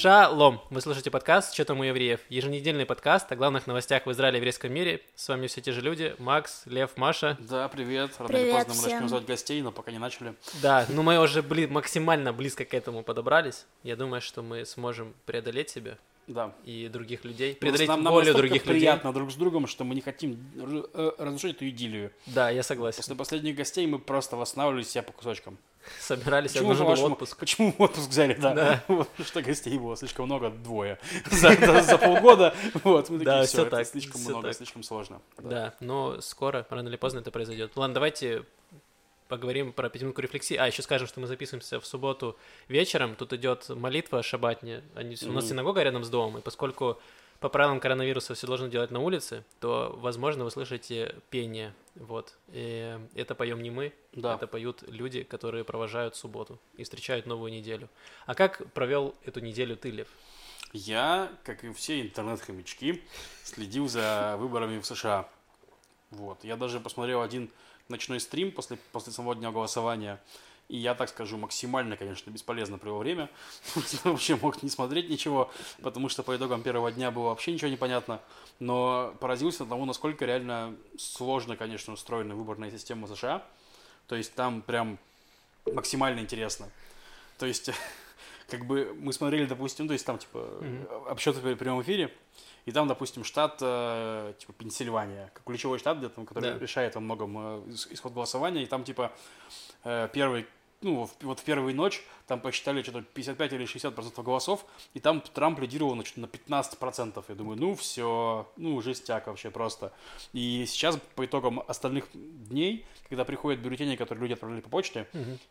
Шалом! Вы слушаете подкаст «Что там у евреев?» Еженедельный подкаст о главных новостях в Израиле и еврейском мире. С вами все те же люди. Макс, Лев, Маша. Да, привет. Рано Привет или поздно мы всем. начнем звать гостей, но пока не начали. Да, ну мы уже бли- максимально близко к этому подобрались. Я думаю, что мы сможем преодолеть себя Да. и других людей. Преодолеть нам, нам настолько других людей. приятно друг с другом, что мы не хотим э, разрушить эту идиллию. Да, я согласен. После последних гостей мы просто восстанавливали себя по кусочкам. Собирались, Почему, был по-вашему, отпуск. почему отпуск взяли, да? Да. Вот, что гостей было слишком много, двое. За, за- за полгода. Вот, мы такие, Да, все, это так, слишком всё много, так. слишком сложно. Да, но скоро, рано или поздно это произойдет. Ладно, давайте поговорим про пятиминутку рефлексии. А, еще скажем, что мы записываемся в субботу вечером. Тут идет молитва шабатня. Они, У нас синагога рядом с домом, и поскольку по правилам коронавируса все должны делать на улице, то, возможно, вы слышите пение. Вот. И это поем не мы, Да. это поют люди, которые провожают субботу и встречают новую неделю. А как провел эту неделю ты, Лев? Я, как и все интернет-хомячки, следил за выборами в США. Вот. Я даже посмотрел один ночной стрим после, после самого дня голосования. И я, так скажу, максимально, конечно, бесполезно провел время. Вообще мог не смотреть ничего, потому что по итогам первого дня было вообще ничего не понятно. Но поразился тому, насколько реально сложно, конечно, устроена выборная система США. То есть там прям максимально интересно. То есть, как бы мы смотрели, допустим, то есть там типа Мгм. обсчеты в прямом эфире, и там, допустим, штат э, типа Пенсильвания, как ключевой штат, где там, который Да. решает во многом э, ис- исход голосования, и там типа э, первый ну, в- вот в первую ночь там посчитали что-то 55 или 60 процентов голосов, и там Трамп лидировал на, на 15 процентов. Я думаю, ну все, ну жестяк вообще просто. И сейчас по итогам остальных дней, когда приходят бюллетени, которые люди отправляли по почте,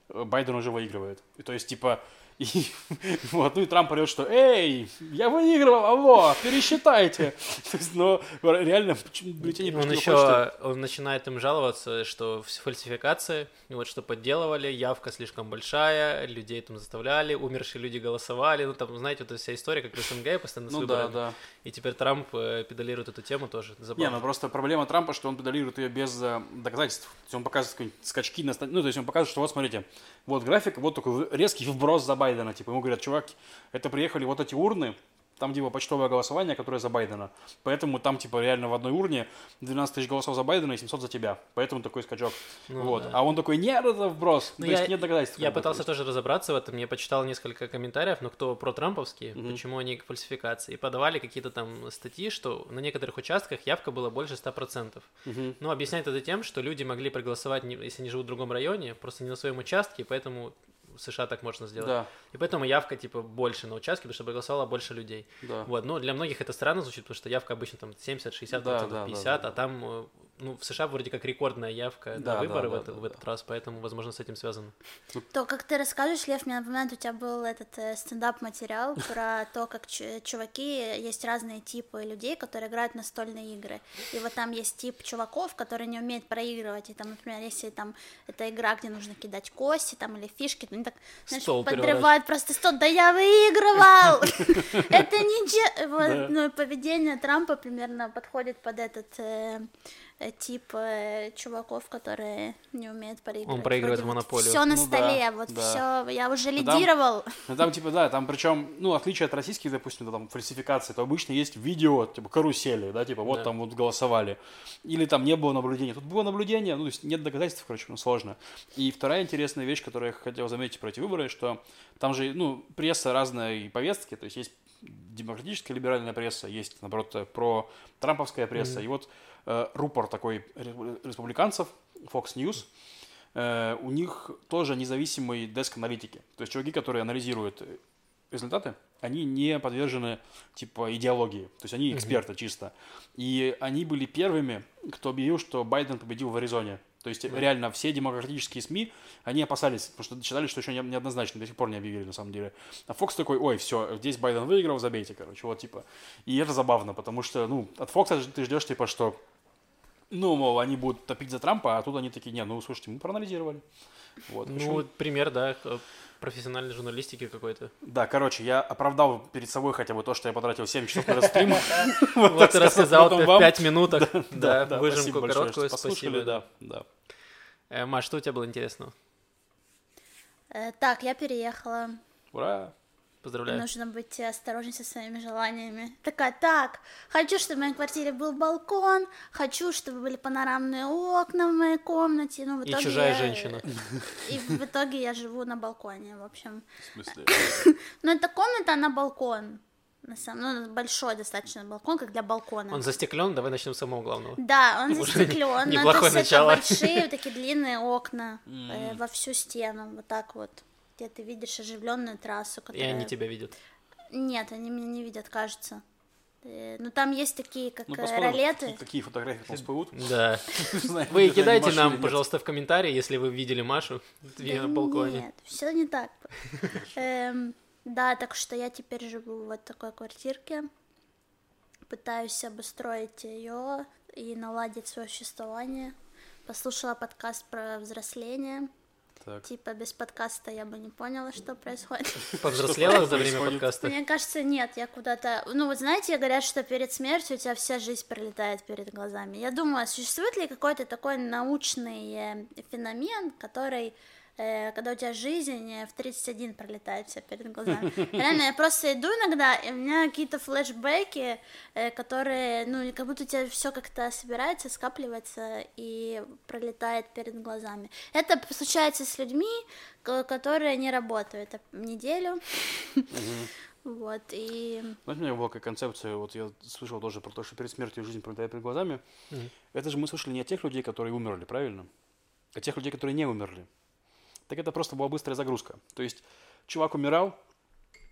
э, Байден уже выигрывает. И то есть, типа, и, вот, ну и Трамп орет, что «Эй, я выигрывал, алло, пересчитайте!» То есть, но реально почему бюллетени Он еще он начинает им жаловаться, что фальсификации, вот что подделывали, явка слишком большая, людей там заставляли, умершие люди голосовали, ну там, знаете, вот эта вся история, как в СНГ, постоянно с Ну да, выборами. да. И теперь Трамп э, педалирует эту тему тоже. Не, Забавно. ну просто проблема Трампа, что он педалирует ее без э, доказательств. То есть он показывает скачки на Ну, то есть он показывает, что вот смотрите, вот график, вот такой резкий вброс за Байдена. Типа ему говорят, чувак, это приехали вот эти урны, там типа почтовое голосование, которое за Байдена. Поэтому там типа реально в одной урне 12 тысяч голосов за Байдена и 700 за тебя. Поэтому такой скачок. Ну вот. да. А он такой, нет, это вброс. Ну, то я- есть нет доказательств. Я пытался есть- тоже разобраться в этом, я почитал несколько комментариев, но кто про трамповские, Мгм. почему они к фальсификации, и подавали какие-то там статьи, что на некоторых участках явка была больше 100%. Мгм. Ну, объясняет это тем, что люди могли проголосовать, если они живут в другом районе, просто не на своем участке, поэтому в США так можно сделать. Да, И поэтому явка, типа, больше на участке, потому что проголосовало больше людей. да. Вот, ну, для многих это странно звучит, потому что явка обычно там 70, 60, Да, да, да, 50, да, а там, э, ну, в США вроде как рекордная явка Да, на выборы да, в, да, это- в да, этот раз, поэтому, возможно, с этим связано. То, как ты расскажешь, Лев, мне напоминает, у тебя был этот э, стендап-материал про то, как чуваки, есть разные типы людей, которые играют в настольные игры. И вот там есть тип чуваков, которые не умеют проигрывать. И там, например, если там это игра, где нужно кидать кости там или фишки, то они так, знаешь, Стол подрывают просто стол. Да я выигрывал! Это Да. вот, ну, поведение Трампа примерно подходит под этот тип э, чуваков, которые не умеют проигрывать. Он проигрывает в монополию. Все на Ну столе, да, вот да. все, я уже Ну, там- лидировал. Ну там типа, да, там причем, ну, отличие от российских, допустим, там фальсификаций, то обычно есть видео, типа карусели, да, типа вот Да. там вот голосовали. Или там не было наблюдения. Тут было наблюдение, ну, то есть нет доказательств, короче, ну, сложно. И вторая интересная вещь, которую я хотел заметить про эти выборы, что там же, ну, пресса разная и повестки, то есть есть демократическая либеральная пресса, есть, наоборот, э, про трамповская пресса. И вот э, рупор такой ре- республиканцев, Fox News, э, у них тоже независимый деск аналитики. То есть чуваки, которые анализируют э, результаты, они не подвержены типа идеологии. То есть они эксперты чисто. И они были первыми, кто объявил, что Байден победил в Аризоне. То есть реально все демократические СМИ, они опасались, потому что считали, что еще не- неоднозначно, до сих пор не объявили на самом деле. А Фокс такой, ой, все, здесь Байден выиграл, забейте, короче, вот типа. И это забавно, потому что, ну, от Фокса ты ждешь, типа, что ну, мол, они будут топить за Трампа, а тут они такие, не, ну, слушайте, мы проанализировали. Вот, Ну, вот пример, да, э, профессиональной журналистики какой-то. Да, короче, я оправдал перед собой хотя бы то, что я потратил 7 часов на этот стрим. Вот ты рассказал потом в вам. 5 минуток, да, выжимку короткую, спасибо. да. да, Маш, что у тебя было интересного? Э, Так, я переехала. Ура! Поздравляю. Нужно быть осторожней со своими желаниями. Такая, так, хочу, чтобы в моей квартире был балкон, хочу, чтобы были панорамные окна в моей комнате. Ну, в И итоге чужая я- женщина. И в итоге я живу на балконе, в общем. В смысле? Но эта комната, она балкон. На самом, ну, большой достаточно балкон, как для балкона. Он застеклен, давай начнем с самого главного. Да, он застеклен. неплохое то есть начало. это большие вот такие длинные окна э, во всю стену, вот так вот, где ты видишь оживленную трассу, И которая... они тебя видят. Нет, они меня не видят, кажется. Э, Ну там есть такие, как Ну, э, посмотрим, ролеты. какие- какие фотографии там всплывут. Да. Вы кидайте нам, пожалуйста, в комментарии, если вы видели Машу на балконе. Нет, все не так. Эм, Да, так что я теперь живу в вот такой квартирке. Пытаюсь обустроить ее и наладить свое существование. Послушала подкаст про взросление. Так. Типа без подкаста я бы не поняла, что происходит. Повзрослела за время подкаста? Мне кажется, нет, я куда-то... Ну, вот знаете, говорят, что перед смертью у тебя вся жизнь пролетает перед глазами. Я думаю, существует ли какой-то такой научный э, феномен, который, э, когда у тебя жизнь э, в 31 пролетает вся перед глазами. Реально, я просто иду иногда, и у меня какие-то флешбеки, э, которые, ну, как будто у тебя все как-то собирается, скапливается и пролетает перед глазами. Это случается с людьми, ко- которые не работают неделю. Вот, и... Знаете, у меня была какая концепция, вот я слышал тоже про то, что перед смертью жизнь пролетает перед глазами. Это же мы слышали не о тех людей, которые умерли, правильно? А тех людей, которые не умерли. Так это просто была быстрая загрузка. То есть чувак умирал,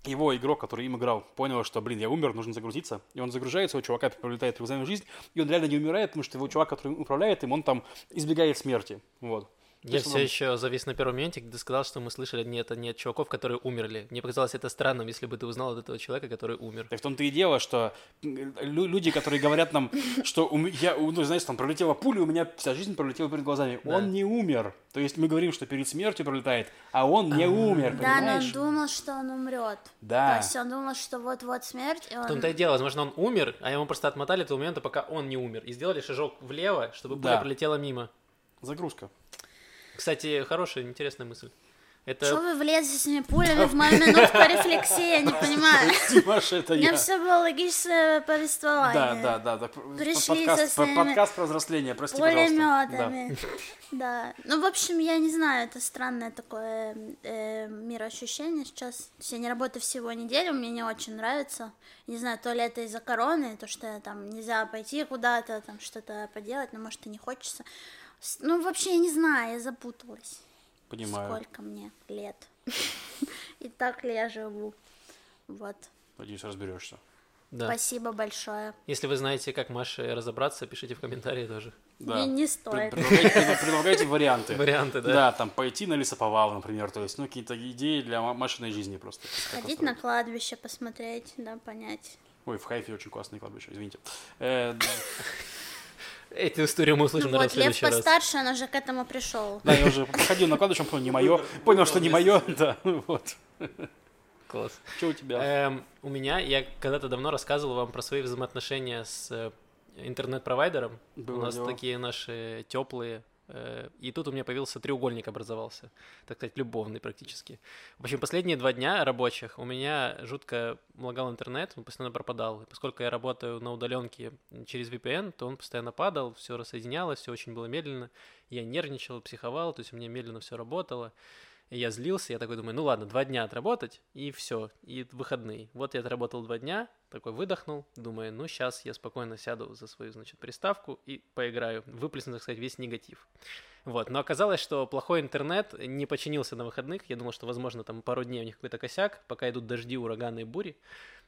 его игрок, который им играл, понял, что, блин, я умер, нужно загрузиться. И он загружается, у чувака пролетает глазами жизнь, и он реально не умирает, потому что его чувак, который управляет им, он там избегает смерти. Вот. Я все еще завис на первом моменте, когда ты сказал, что мы слышали не это не от чуваков, которые умерли. Мне показалось это странным, если бы ты узнал от этого человека, который умер. Так в том-то и дело, что люди, которые говорят нам, что у я, ну, знаешь, там пролетела пуля, у меня вся жизнь пролетела перед глазами. Да. Он не умер. То есть мы говорим, что перед смертью пролетает, а он не умер, Да, но он понимаешь? думал, что он умрет. Да. То есть он думал, что вот-вот смерть, и В он... том-то и дело, возможно, он умер, а ему просто отмотали до момента, пока он не умер. И сделали шажок влево, чтобы пуля Да. пролетела мимо. Загрузка. Кстати, хорошая, интересная мысль. Это Что вы влезете с этими пулями в мою минутку рефлексии, я не понимаю. Маша, это У меня я. все было логичное повествование. Да, да, да, да. Пришли со своими подкаст про взросление, прости, пожалуйста. Пулеметами. Да. Ну, в общем, я не знаю, это странное такое э, мироощущение сейчас. Я не работаю всего неделю, мне не очень нравится. Не знаю, то ли это из-за короны, то, что там нельзя пойти куда-то, там что-то поделать, но может и не хочется. Ну, вообще, я не знаю, я запуталась. Понимаю. Сколько мне лет? И так ли я живу? Вот. Надеюсь, разберешься. да. Спасибо большое. Если вы знаете, как Маше разобраться, пишите в комментарии тоже. Да. Не, не стоит. Предлагайте, пред- предлагайте варианты. Варианты, да? Да, там пойти на лесоповал, например, то есть, ну, какие-то идеи для ма- Машиной жизни просто. Ходить на кладбище, посмотреть, да, понять. Ой, в Хайфе очень классное кладбище, извините. Эту историю мы услышим, Ну наверное, в вот, Лев следующий раз. постарше, он уже к этому пришел. Да, я уже походил на кладбище, он понял, не мое, понял, что не мое, да, вот. Класс. Что у тебя? Эм, у меня, я когда-то давно рассказывал вам про свои взаимоотношения с э, интернет-провайдером. Было у нас дело. такие наши теплые. Э, И тут у меня появился треугольник образовался, так сказать, любовный практически. В общем, последние два дня рабочих у меня жутко лагал интернет, он постоянно пропадал. И поскольку я работаю на удаленке через VPN, то он постоянно падал, все рассоединялось, все очень было медленно. Я нервничал, психовал, то есть у меня медленно все работало. Я злился, я такой думаю, ну ладно, два дня отработать, и все, и выходные. Вот я отработал два дня, такой выдохнул, думаю, ну сейчас я спокойно сяду за свою, значит, приставку и поиграю, выплесну, так сказать, весь негатив. Вот, но оказалось, что плохой интернет не починился на выходных, я думал, что, возможно, там пару дней у них какой-то косяк, пока идут дожди, ураганы и бури,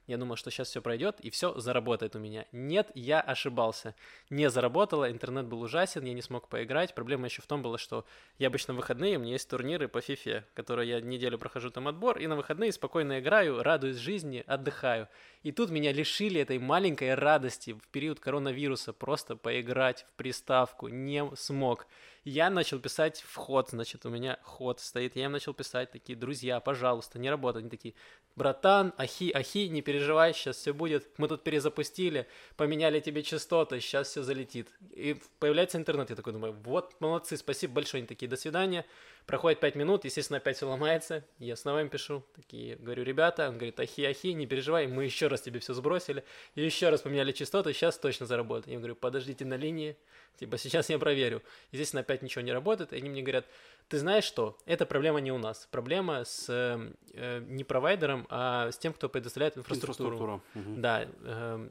я думал, что сейчас все пройдет и все заработает у меня. Нет, я ошибался. Не заработало, интернет был ужасен, я не смог поиграть. Проблема еще в том была, что я обычно в выходные, у меня есть турниры по FIFA, которые я неделю прохожу там отбор, и на выходные спокойно играю, радуюсь жизни, отдыхаю. И тут меня лишили этой маленькой радости в период коронавируса просто поиграть в приставку. Не смог. Я начал писать в ход, значит, у меня ход стоит. Я им начал писать такие, друзья, пожалуйста, не работает. Они такие, братан, ахи, ахи, не переживай, сейчас все будет. Мы тут перезапустили, поменяли тебе частоты, сейчас все залетит. И появляется интернет, я такой думаю, вот, молодцы, спасибо большое. Они такие, до свидания. Проходит 5 минут, естественно, опять все ломается. Я снова им пишу, такие, говорю, ребята, он говорит, ахи-ахи, не переживай, мы еще раз тебе все сбросили, и еще раз поменяли частоты, сейчас точно заработает. Я говорю, подождите на линии, типа, сейчас я проверю. Естественно, опять ничего не работает, и они мне говорят, ты знаешь что, эта проблема не у нас, проблема с э, не провайдером, а с тем, кто предоставляет инфраструктуру. Инфраструктура. Мгм. Да, э,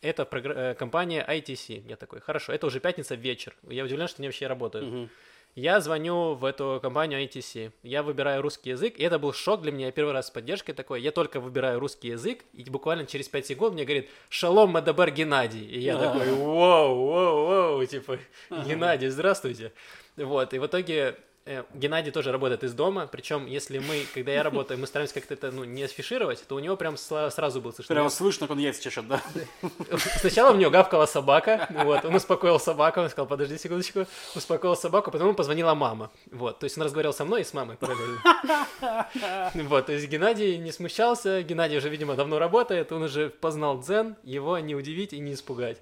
это компания ITC. Я такой, хорошо, это уже пятница вечер. Я удивлен, что они вообще работают. Мгм. Я звоню в эту компанию ITC. Я выбираю русский язык, и это был шок для меня. Я первый раз с поддержкой такой. Я только выбираю русский язык, и буквально через 5 секунд мне говорит «Шалом, Мадабер Геннадий». И я такой «Воу, воу, воу», типа «Геннадий, здравствуйте». Вот, и в итоге э, Геннадий тоже работает из дома, причем если мы, когда я работаю, мы стараемся как-то это, ну, не афишировать, то у него прям сразу было слышно. Прямо слышно, как он яйца чешет, да? Сначала у него гавкала собака, вот, он успокоил собаку, он сказал, подожди секундочку, успокоил собаку, потом ему позвонила мама, вот, то есть он разговаривал со мной и с мамой параллельно. Вот, то есть Геннадий не смущался, Геннадий уже, видимо, давно работает, он уже познал дзен, его не удивить и не испугать.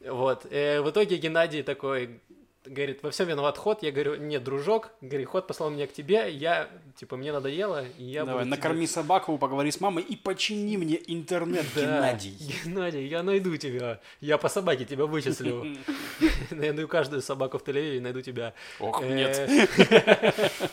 Вот, э, в итоге Геннадий такой говорит, во всем виноват ход, я говорю, нет, дружок, говорит, ход послал меня к тебе, я, типа, мне надоело, и я Давай, буду тебе- накорми собаку, поговори с мамой и почини мне интернет, Да, Геннадий. Геннадий, я найду тебя. Я по собаке тебя вычислю. Найду каждую собаку в и найду тебя. Ох, Э, нет.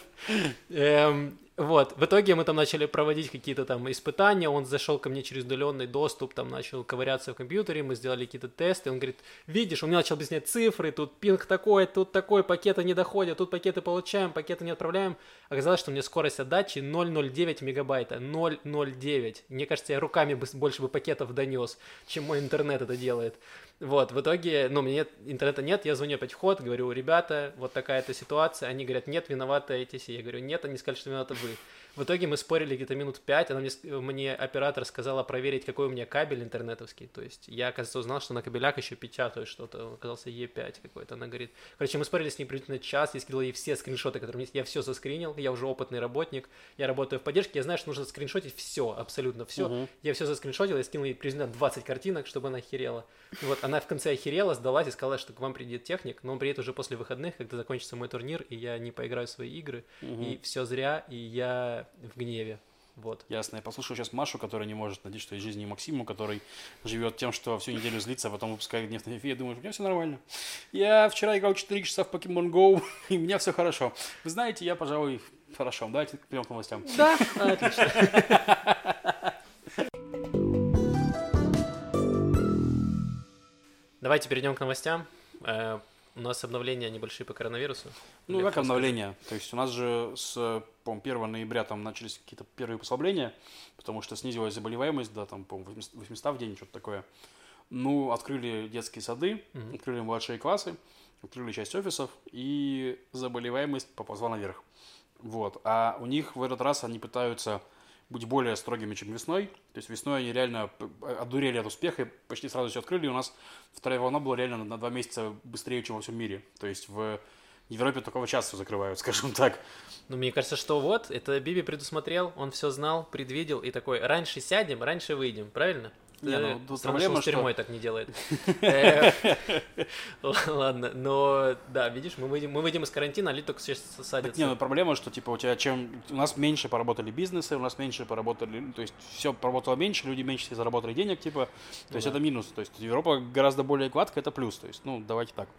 В итоге мы там начали проводить какие-то там испытания, он зашел ко мне через удаленный доступ, там начал ковыряться в компьютере, мы сделали какие-то тесты, он говорит, видишь, он мне начал объяснять цифры, тут пинг такой, тут такой, пакеты не доходят, тут пакеты получаем, пакеты не отправляем. Оказалось, что у меня скорость отдачи 0,09 мегабайта, 0,09. Мне кажется, я руками больше бы пакетов донес, чем мой интернет это делает. Вот, в итоге, ну, у меня нет, интернета нет, я звоню опять в ход, говорю, ребята, вот такая-то ситуация. Они говорят, нет, виноваты ATC. Я говорю, нет, они сказали, что виноваты вы. В итоге мы спорили где-то минут пять, она мне, мне оператор сказала проверить, какой у меня кабель интернетовский. То есть я, оказывается, узнал, что на кабелях еще печатают что-то, он оказался E5 какой-то. Она говорит, короче, мы спорили с ней приблизительно час, я скидывал ей все скриншоты, которые у меня есть. Я все заскринил, я уже опытный работник, я работаю в поддержке, я знаю, что нужно скриншотить все, абсолютно все. Мгм. Я все заскриншотил, я скинул ей приблизительно 20 картинок, чтобы она охерела. И вот она в конце охерела, сдалась и сказала, что к вам придет техник, но он приедет уже после выходных, когда закончится мой турнир, и я не поиграю в свои игры, и все зря, и я в гневе. Вот. Ясно. Я послушаю сейчас Машу, которая не может надеть что из жизни, Максиму, который живет тем, что всю неделю злится, а потом выпускает гнев на эфире. Я думаю, у меня все нормально. Я вчера играл 4 часа в Pokemon Go, и у меня все хорошо. Вы знаете, я, пожалуй, хорошо. Давайте перейдем к новостям. Да, отлично. Давайте перейдем к новостям. У нас обновления небольшие по коронавирусу. Ну, Лев, как расскажи. обновление? То есть у нас же с, по 1 ноября там начались какие-то первые послабления, потому что снизилась заболеваемость, да, там, по 800 в день, что-то такое. Ну, открыли детские сады, Мгм. открыли младшие классы, открыли часть офисов, и заболеваемость поползла наверх. Вот. А у них в этот раз они пытаются быть более строгими, чем весной. То есть весной они реально п- одурели от успеха, и почти сразу все открыли. И у нас вторая волна была реально на- два месяца быстрее, чем во всем мире. То есть в Европе сейчас все закрывают, скажем так. Ну, мне кажется, что вот, это Биби предусмотрел, он все знал, предвидел, и такой, раньше сядем, раньше выйдем, правильно? Не, Э, ну, тут странно, проблема, что с тюрьмой так не делает. Э, Ладно, но, да, видишь, мы выйдем, мы выйдем из карантина, а только сейчас Так садятся. не, ну проблема, что типа у тебя чем у нас меньше поработали бизнесы, у нас меньше поработали, ну, то есть все поработало меньше, люди меньше себе заработали денег, типа, то есть да. это минус, то есть Европа гораздо более гладкая, это плюс, то есть, ну давайте так,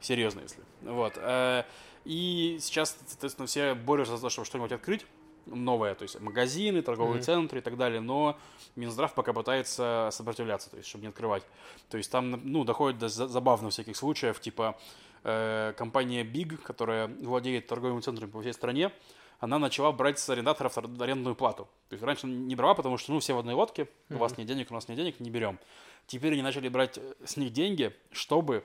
серьезно, если, вот. э, И сейчас, соответственно, все борются за то, чтобы что-нибудь открыть новое, то есть магазины, торговые Мгм. центры и так далее, но Минздрав пока пытается сопротивляться, то есть, чтобы не открывать. То есть там, ну, доходит до за- забавных всяких случаев, типа э, компания Big, которая владеет торговыми центрами по всей стране, она начала брать с арендаторов ар- арендную плату. То есть раньше не брала, потому что, ну, все в одной лодке, у вас нет денег, у нас нет денег, не берем. Теперь они начали брать э, с них деньги, чтобы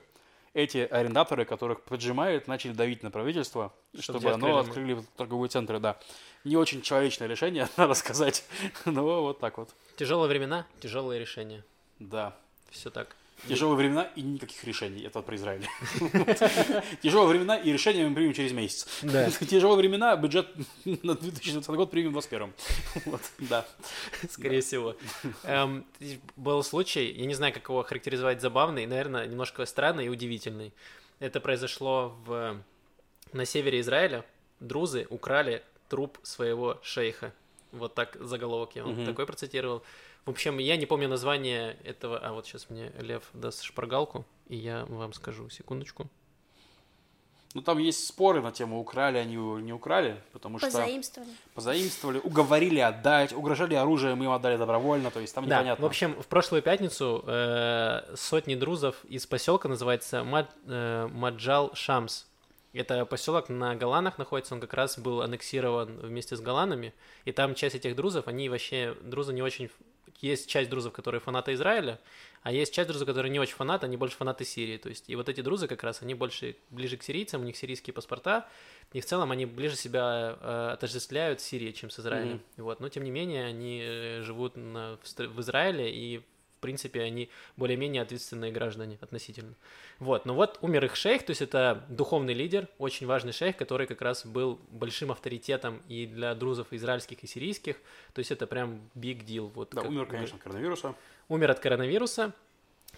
эти арендаторы, которых поджимают, начали давить на правительство, Чтобы чтобы, оно открыли. открыли торговые центры, да. Не очень человечное решение, надо сказать. Но вот так вот. Тяжелые времена, тяжелые решения. Да. Все так. Тяжелые времена и никаких решений. Это про Израиль. Тяжелые времена и решения мы примем через месяц. Тяжелые времена, бюджет на 2020 год примем в 2021. Вот, да. Скорее всего. Эм, был случай, я не знаю, как его характеризовать, забавный, наверное, немножко странный и удивительный. Это произошло в, на севере Израиля. друзы украли труп своего шейха. Вот так заголовок я вам такой процитировал. В общем, я не помню название этого... А вот сейчас мне Лев даст шпаргалку, и я вам скажу. Секундочку. Ну, там есть споры на тему, украли они его или не украли, потому что Позаимствовали. позаимствовали, уговорили отдать, угрожали оружием, им отдали добровольно, то есть там Да, непонятно. в общем, в прошлую пятницу э, сотни друзов из поселка называется Мад- э, Маджал Шамс. Это поселок на Голанах находится, он как раз был аннексирован вместе с Голанами, и там часть этих друзов, они вообще, друзы не очень... Есть часть друзов, которые фанаты Израиля, а есть часть друзов, которые не очень фанаты, они больше фанаты Сирии. То есть, и вот эти друзы как раз, они больше ближе к сирийцам, у них сирийские паспорта, и в целом они ближе себя э, отождествляют с Сирией, чем с Израилем. Вот. Но тем не менее, они э, живут на- в, в Израиле, и принципе они более-менее ответственные граждане относительно. Вот. Но вот умер их шейх, то есть это духовный лидер, очень важный шейх, который как раз был большим авторитетом и для друзов израильских и сирийских. То есть это прям big deal. Вот Да, как умер, конечно, от коронавируса. умер от коронавируса.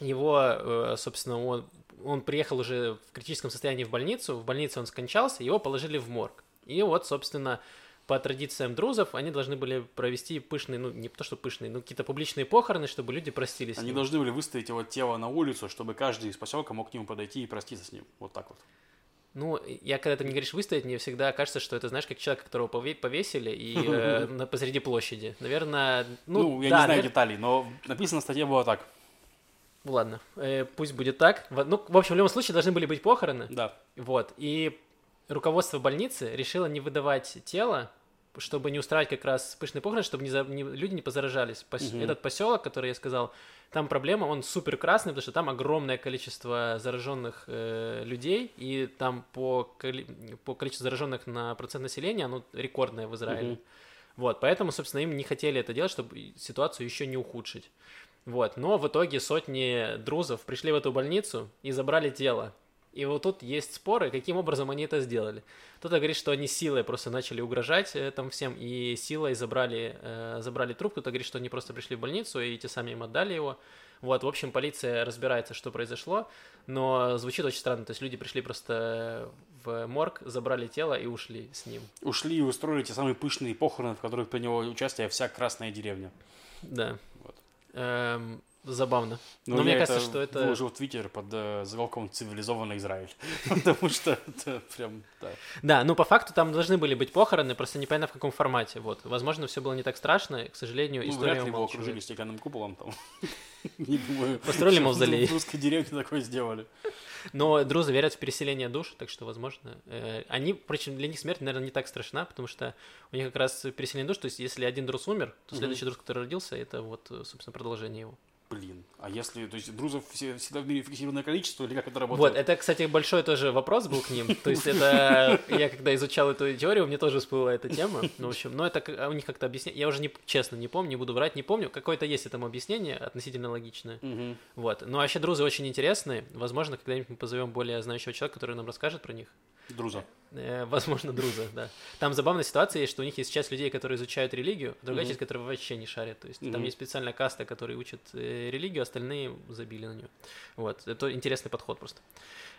Его, э, собственно, он, он приехал уже в критическом состоянии в больницу. В больнице он скончался, его положили в морг. И вот, собственно, по традициям друзов, они должны были провести пышные, ну, не то что пышные, но какие-то публичные похороны, чтобы люди простились. Они должны были выставить его тело на улицу, чтобы каждый из поселка мог к нему подойти и проститься с ним. Вот так вот. Ну, я когда ты мне говоришь выставить, мне всегда кажется, что это, знаешь, как человек, которого пове- повесили и э, посреди площади. Наверное, ну, Ну, я да, не знаю навер- деталей, но написано в статье было так. Ладно, э, пусть будет так. Ну, в общем, в любом случае должны были быть похороны. Да. Вот, и руководство больницы решило не выдавать тело, чтобы не устраивать как раз пышные похороны, чтобы не за- не- люди не позаражались. Пос- Мгм. Этот поселок, который я сказал, там проблема, он супер красный, потому что там огромное количество зараженных э, людей, и там по, коли- по количеству зараженных на процент населения оно рекордное в Израиле. Мгм. Вот, поэтому, собственно, им не хотели это делать, чтобы ситуацию еще не ухудшить. Вот, но в итоге сотни друзов пришли в эту больницу и забрали тело. И вот тут есть споры, каким образом они это сделали. Кто-то говорит, что они силой просто начали угрожать э, там всем, и силой забрали, э, забрали труп. Кто-то говорит, что они просто пришли в больницу, и те сами им отдали его. Вот, в общем, полиция разбирается, что произошло, но звучит очень странно. То есть люди пришли просто в морг, забрали тело и ушли с ним. Ушли и устроили те самые пышные похороны, в которых приняла участие вся красная деревня. Да. Вот. Эм, забавно. Но, Но, мне кажется, что это... выложил в Твиттер под э, заголовком «Цивилизованный Израиль». Потому что это прям, да. Да, ну по факту там должны были быть похороны, просто непонятно в каком формате. Вот. Возможно, все было не так страшно, к сожалению, Ну, история вряд ли его окружили стеклянным куполом там. Не думаю. Построили мавзолей. В русской деревне такое сделали. Но друзы верят в переселение душ, так что, возможно, э, они, впрочем, для них смерть, наверное, не так страшна, потому что у них как раз переселение душ, то есть если один друз умер, то следующий друз, который родился, это вот, э, собственно, продолжение его. Блин, а если, то есть друзов все- всегда в мире фиксированное количество, или как это Вот, работает? это, кстати, большой тоже вопрос был к ним. То есть это я когда изучал эту теорию, мне тоже всплыла эта тема. Ну, в общем, но это как- у них как-то объяснение. Я уже не честно не помню, не буду врать, не помню. Какое-то есть этому объяснение относительно логичное. Мгм. Вот. Но вообще друзы очень интересные. Возможно, когда-нибудь мы позовем более знающего человека, который нам расскажет про них. Друза. Э, возможно, друза, да. Там забавная ситуация есть, что у них есть часть людей, которые изучают религию, а другая Мгм. часть, которая вообще не шарит. То есть там Мгм. есть специальная каста, которая учат э, религию, остальные забили на нее. Вот. Это интересный подход просто.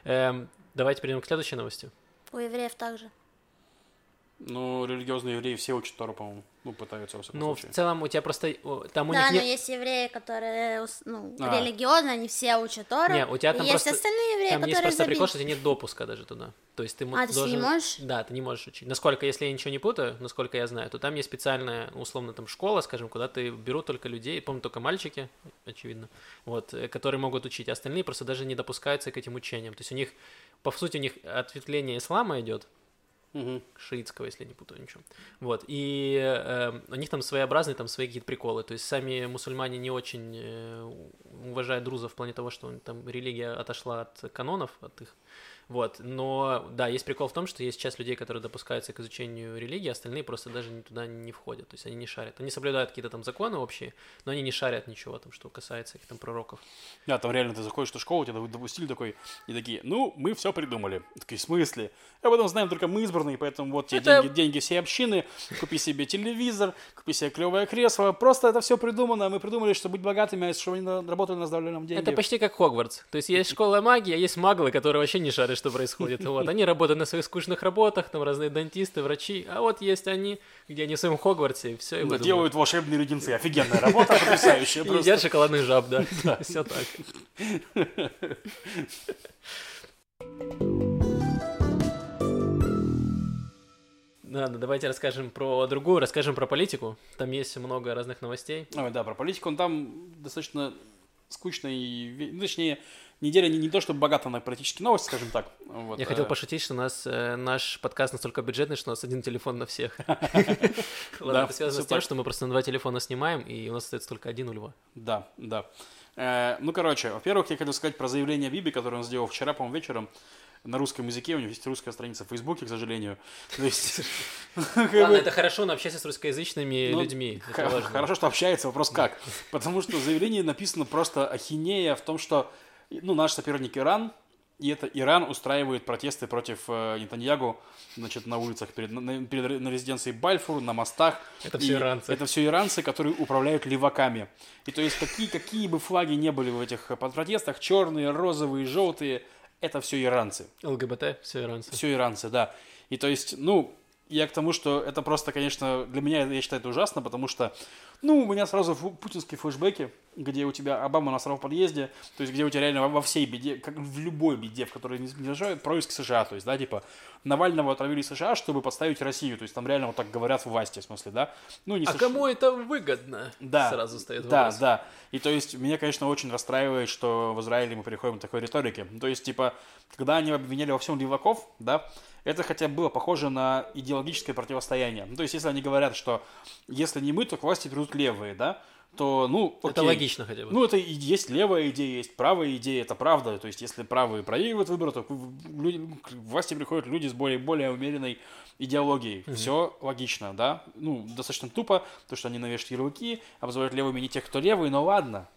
Эм, давайте перейдем к следующей новости. У евреев также. Ну, религиозные евреи все учат Тору, по-моему. Ну, пытаются, во всяком Ну, в случае. целом у тебя просто... Там у да, них но нет... есть евреи, которые ну, А. религиозно, они все учат Тору. Не, у тебя и там есть просто- остальные евреи, Там есть которые просто забили. прикол, что у тебя нет допуска даже туда. То есть ты А, есть ты должен... не можешь? Да, ты не можешь учить. Насколько, если я ничего не путаю, насколько я знаю, то там есть специальная, условно, там школа, скажем, куда ты берут только людей, помню, только мальчики, очевидно, вот, э, которые могут учить. А остальные просто даже не допускаются к этим учениям. То есть у них, по сути, у них ответвление ислама идет, Мгм. шиитского, если я не путаю ничего. Вот, и э, у них там своеобразные, там свои какие-то приколы. То есть сами мусульмане не очень э, уважают друзов в плане того, что там религия отошла от канонов, от их. Вот, но да, есть прикол в том, что есть часть людей, которые допускаются к изучению религии, остальные просто даже туда не входят, то есть они не шарят. Они соблюдают какие-то там законы общие, но они не шарят ничего там, что касается их там пророков. Да, там реально ты заходишь в школу, тебя допустили такой, и такие, ну, мы все придумали. Такие, в смысле? Об этом знаем только мы избранные, поэтому вот тебе Это- деньги, деньги всей общины, купи себе телевизор, купи себе клевое кресло. Просто это все придумано, мы придумали, что быть богатыми, а чтобы они работали на сдавали нам деньги. Это почти как Хогвартс. То есть есть школа магии, а есть маглы, которые вообще не шарят, что происходит. Вот, они работают на своих скучных работах, там разные дантисты, врачи, а вот есть они, где они в своем Хогвартсе, все и Да, выдумывают. делают волшебные леденцы. Офигенная работа, потрясающая И просто. едят шоколадных жаб, да. Все так. Ладно, давайте расскажем про другую, расскажем про политику. Там есть много разных новостей. Ой, да, про политику он там достаточно скучный, ве- ну, точнее, неделя не, не то, чтобы богата на политические новости, скажем так. Вот, Я хотел э, пошутить, что у нас э, наш подкаст настолько бюджетный, что у нас один телефон на всех. Ладно, это связано с тем, что мы просто на два телефона снимаем, и у нас остается только один у Льва. Да, да. Э, ну, короче, во-первых, я хотел сказать про заявление Биби, которое он сделал вчера, по-моему, вечером на русском языке. У него есть русская страница в Фейсбуке, к сожалению. То есть... как Ладно, это хорошо, но общайся с русскоязычными ну, людьми. Хорошо, что общается, вопрос как. Потому что в заявлении написано просто ахинея в том, что ну, наш соперник Иран, и это Иран устраивает протесты против э, Нетаньягу значит, на улицах перед, на, перед- на резиденцией Бальфур, на мостах. Это И все иранцы. Это все иранцы, которые управляют леваками. И то есть какие, какие бы флаги не были в этих э, протестах, черные, розовые, желтые, это все иранцы. ЛГБТ, все иранцы. Все иранцы, да. И то есть, ну, я к тому, что это просто, конечно, для меня, я считаю, это ужасно, потому что, ну, у меня сразу фу- путинские флешбеки, где у тебя Обама насрал в подъезде, то есть, где у тебя реально во, всей беде, как в любой беде, в которой не выражают, происк США, то есть, да, типа, Навального отравили США, чтобы подставить Россию, то есть, там реально вот так говорят власти, в смысле, да. Ну, не А США. кому это выгодно? Да. Сразу стоит Да, вопрос. да. И то есть меня, конечно, очень расстраивает, что в Израиле мы переходим к такой риторике. То есть, типа, когда они обвиняли во всем леваков, да, это хотя бы было похоже на идеологическое противостояние. Ну, то есть, если они говорят, что если не мы, то к власти придут левые, да, то, ну, Это окей. логично хотя бы. Ну, это и есть левая идея, есть правая идея, это правда. То есть, если правые проигрывают выборы, то к- люди- к власти приходят люди с более, более умеренной идеологией. Все логично, да? Ну, достаточно тупо, то, что они навешивают ярлыки, обзывают левыми не тех, кто левый, но ладно.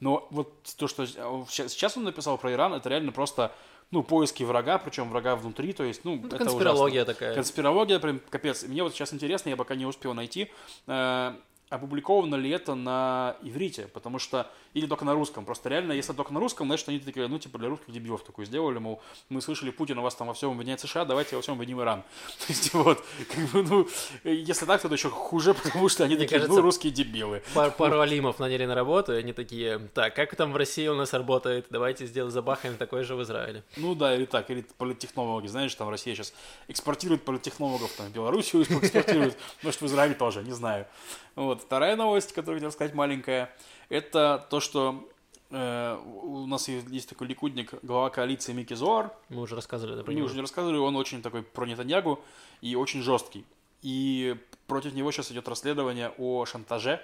Но вот то, что щас- сейчас он написал про Иран, это реально просто, ну, поиски врага, причем врага внутри, то есть, ну, Ну, это конспирология ужасно. такая. Конспирология, прям капец. Мне вот сейчас интересно, я пока не успел найти, э, опубликовано ли это на иврите, потому что, или только на русском. Просто реально, если только на русском, значит, они такие, ну, типа, для русских дебилов такую сделали, мол, мы слышали, Путин у вас там во всем обвиняет США, давайте во всем обвиним Иран. То есть, вот, как бы, ну, если так, то это еще хуже, потому что они Мне такие, кажется, ну, русские дебилы. Пар- пару алимов наняли на работу, и они такие, так, как там в России у нас работает, давайте сделаем, забахаем такое же в Израиле. Ну да, или так, или политтехнологи. Знаешь, там Россия сейчас экспортирует политтехнологов, там, в Белоруссию экспортирует, может, в Израиль тоже, не знаю. Вот. Вторая новость, которую хотел сказать маленькая, это то, что э, у нас есть есть такой ликудник, глава коалиции Микки Зоар. Мы уже рассказывали да, про него. уже не рассказывали, он очень такой про Нетаньягу и очень жесткий. И против него сейчас идет расследование о шантаже.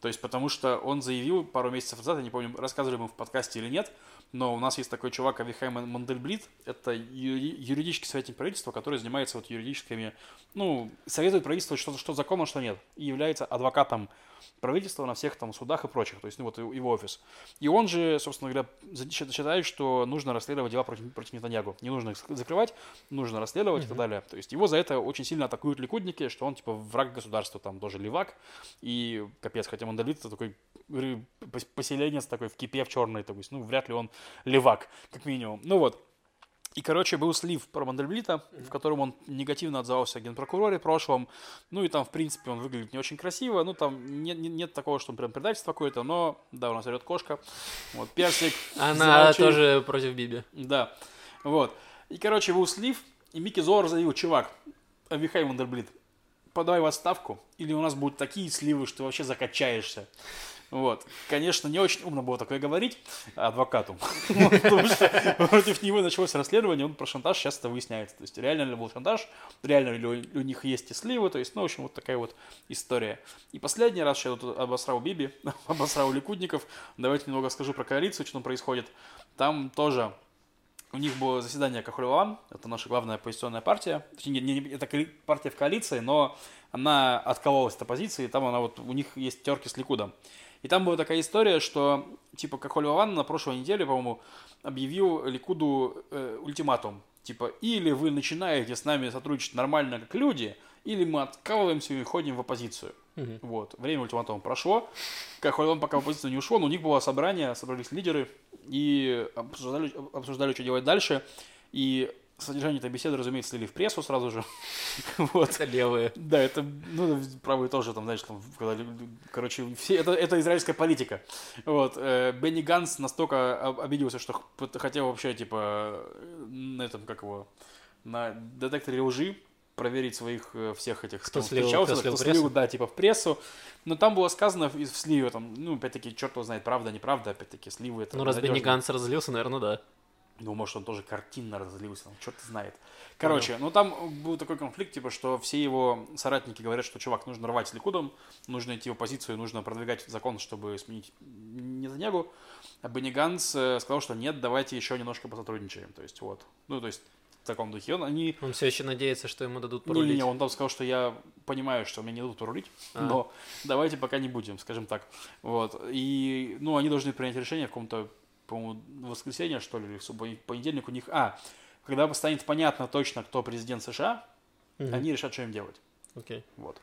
То есть потому что он заявил пару месяцев назад, я не помню, рассказывали мы в подкасте или нет, но у нас есть такой чувак Авихай Ман- Мандельблит, это юри- юридический советник правительства, который занимается вот юридическими, ну, советует правительству, что, что законно, что нет, и является адвокатом правительства на всех там судах и прочих, то есть, ну, вот его офис. И он же, собственно говоря, считает, что нужно расследовать дела против, против Нетаньягу. Не нужно их закрывать, нужно расследовать и так далее. То есть его за это очень сильно атакуют ликудники, что он типа враг государства, там тоже левак. И капец, хотя Мандалит это такой поселенец такой в кипе в черной, то есть, ну, вряд ли он левак, как минимум. Ну вот, и, короче, был слив про Мандельблита, в котором он негативно отзывался о генпрокуроре прошлом. Ну и там, в принципе, он выглядит не очень красиво. Ну, там нет, нет, нет такого, что он прям предательство какое-то, но, да, у нас орет кошка. Вот, персик. Она замолчи. тоже против Биби. Да, вот. И, короче, был слив, и Микки Зор заявил, чувак, Авихай Вандерблит, подай в отставку, или у нас будут такие сливы, что вообще закачаешься. Вот. Конечно, не очень умно было такое говорить адвокату, потому что против него началось расследование, он про шантаж сейчас это выясняется. То есть реально ли был шантаж, реально ли у них есть и сливы, то есть, ну, в общем, вот такая вот история. И последний раз, что я тут обосрал Биби, обосрал Ликудников, давайте немного скажу про коалицию, что там происходит. Там тоже у них было заседание Кахулеван, это наша главная оппозиционная партия. Точнее, не, не- это партия в коалиции, но она откололась от оппозиции, там она вот, у них есть терки с Ликудом. И там была такая история, что типа Кахулеван на прошлой неделе, по-моему, объявил Ликуду э, ультиматум. Типа, или вы начинаете с нами сотрудничать нормально как люди, или мы откалываемся и ходим в оппозицию. Мгм. Вот. Время ультиматума прошло. Как он пока в оппозицию не ушел, но у них было собрание, собрались лидеры и обсуждали, обсуждали, что делать дальше. И содержание этой беседы, разумеется, слили в прессу сразу же. вот. Это левые. Да, это, ну, правые тоже, там, знаешь, там, когда, короче, все, это, это израильская политика. Вот, э, Бенни Ганс настолько об- обиделся, что хотел вообще, типа, на этом, как его, на детекторе лжи проверить своих э, всех этих, Кто кем слил- встречался, кто слил кто прессу? да, типа, в прессу. Но там было сказано в в сливе, там, ну, опять-таки, черт его знает, правда, неправда, опять-таки, сливы это Ну, раз Бенни. Ганс разлился, наверное, да. Ну, может, он тоже картинно разлился, там, черт знает. Короче, ну там был такой конфликт, типа, что все его соратники говорят, что, чувак, нужно рвать с Ликудом, нужно идти в оппозицию, нужно продвигать закон, чтобы сменить Нетаньягу. А Бенни Ганс э, сказал, что нет, давайте еще немножко посотрудничаем. То есть, вот. Ну, то есть, в таком духе. Он, они... Он все еще надеется, что ему дадут порулить. Не-не-не, он там сказал, что я понимаю, что мне не дадут порулить, А. но давайте пока не будем, скажем так. Вот. И, ну, они должны принять решение в каком-то, по-моему, воскресенье, что ли, или в понедельник у них. А, когда станет понятно точно, кто президент США, Мгм. они решат, что им делать. Окей. Вот.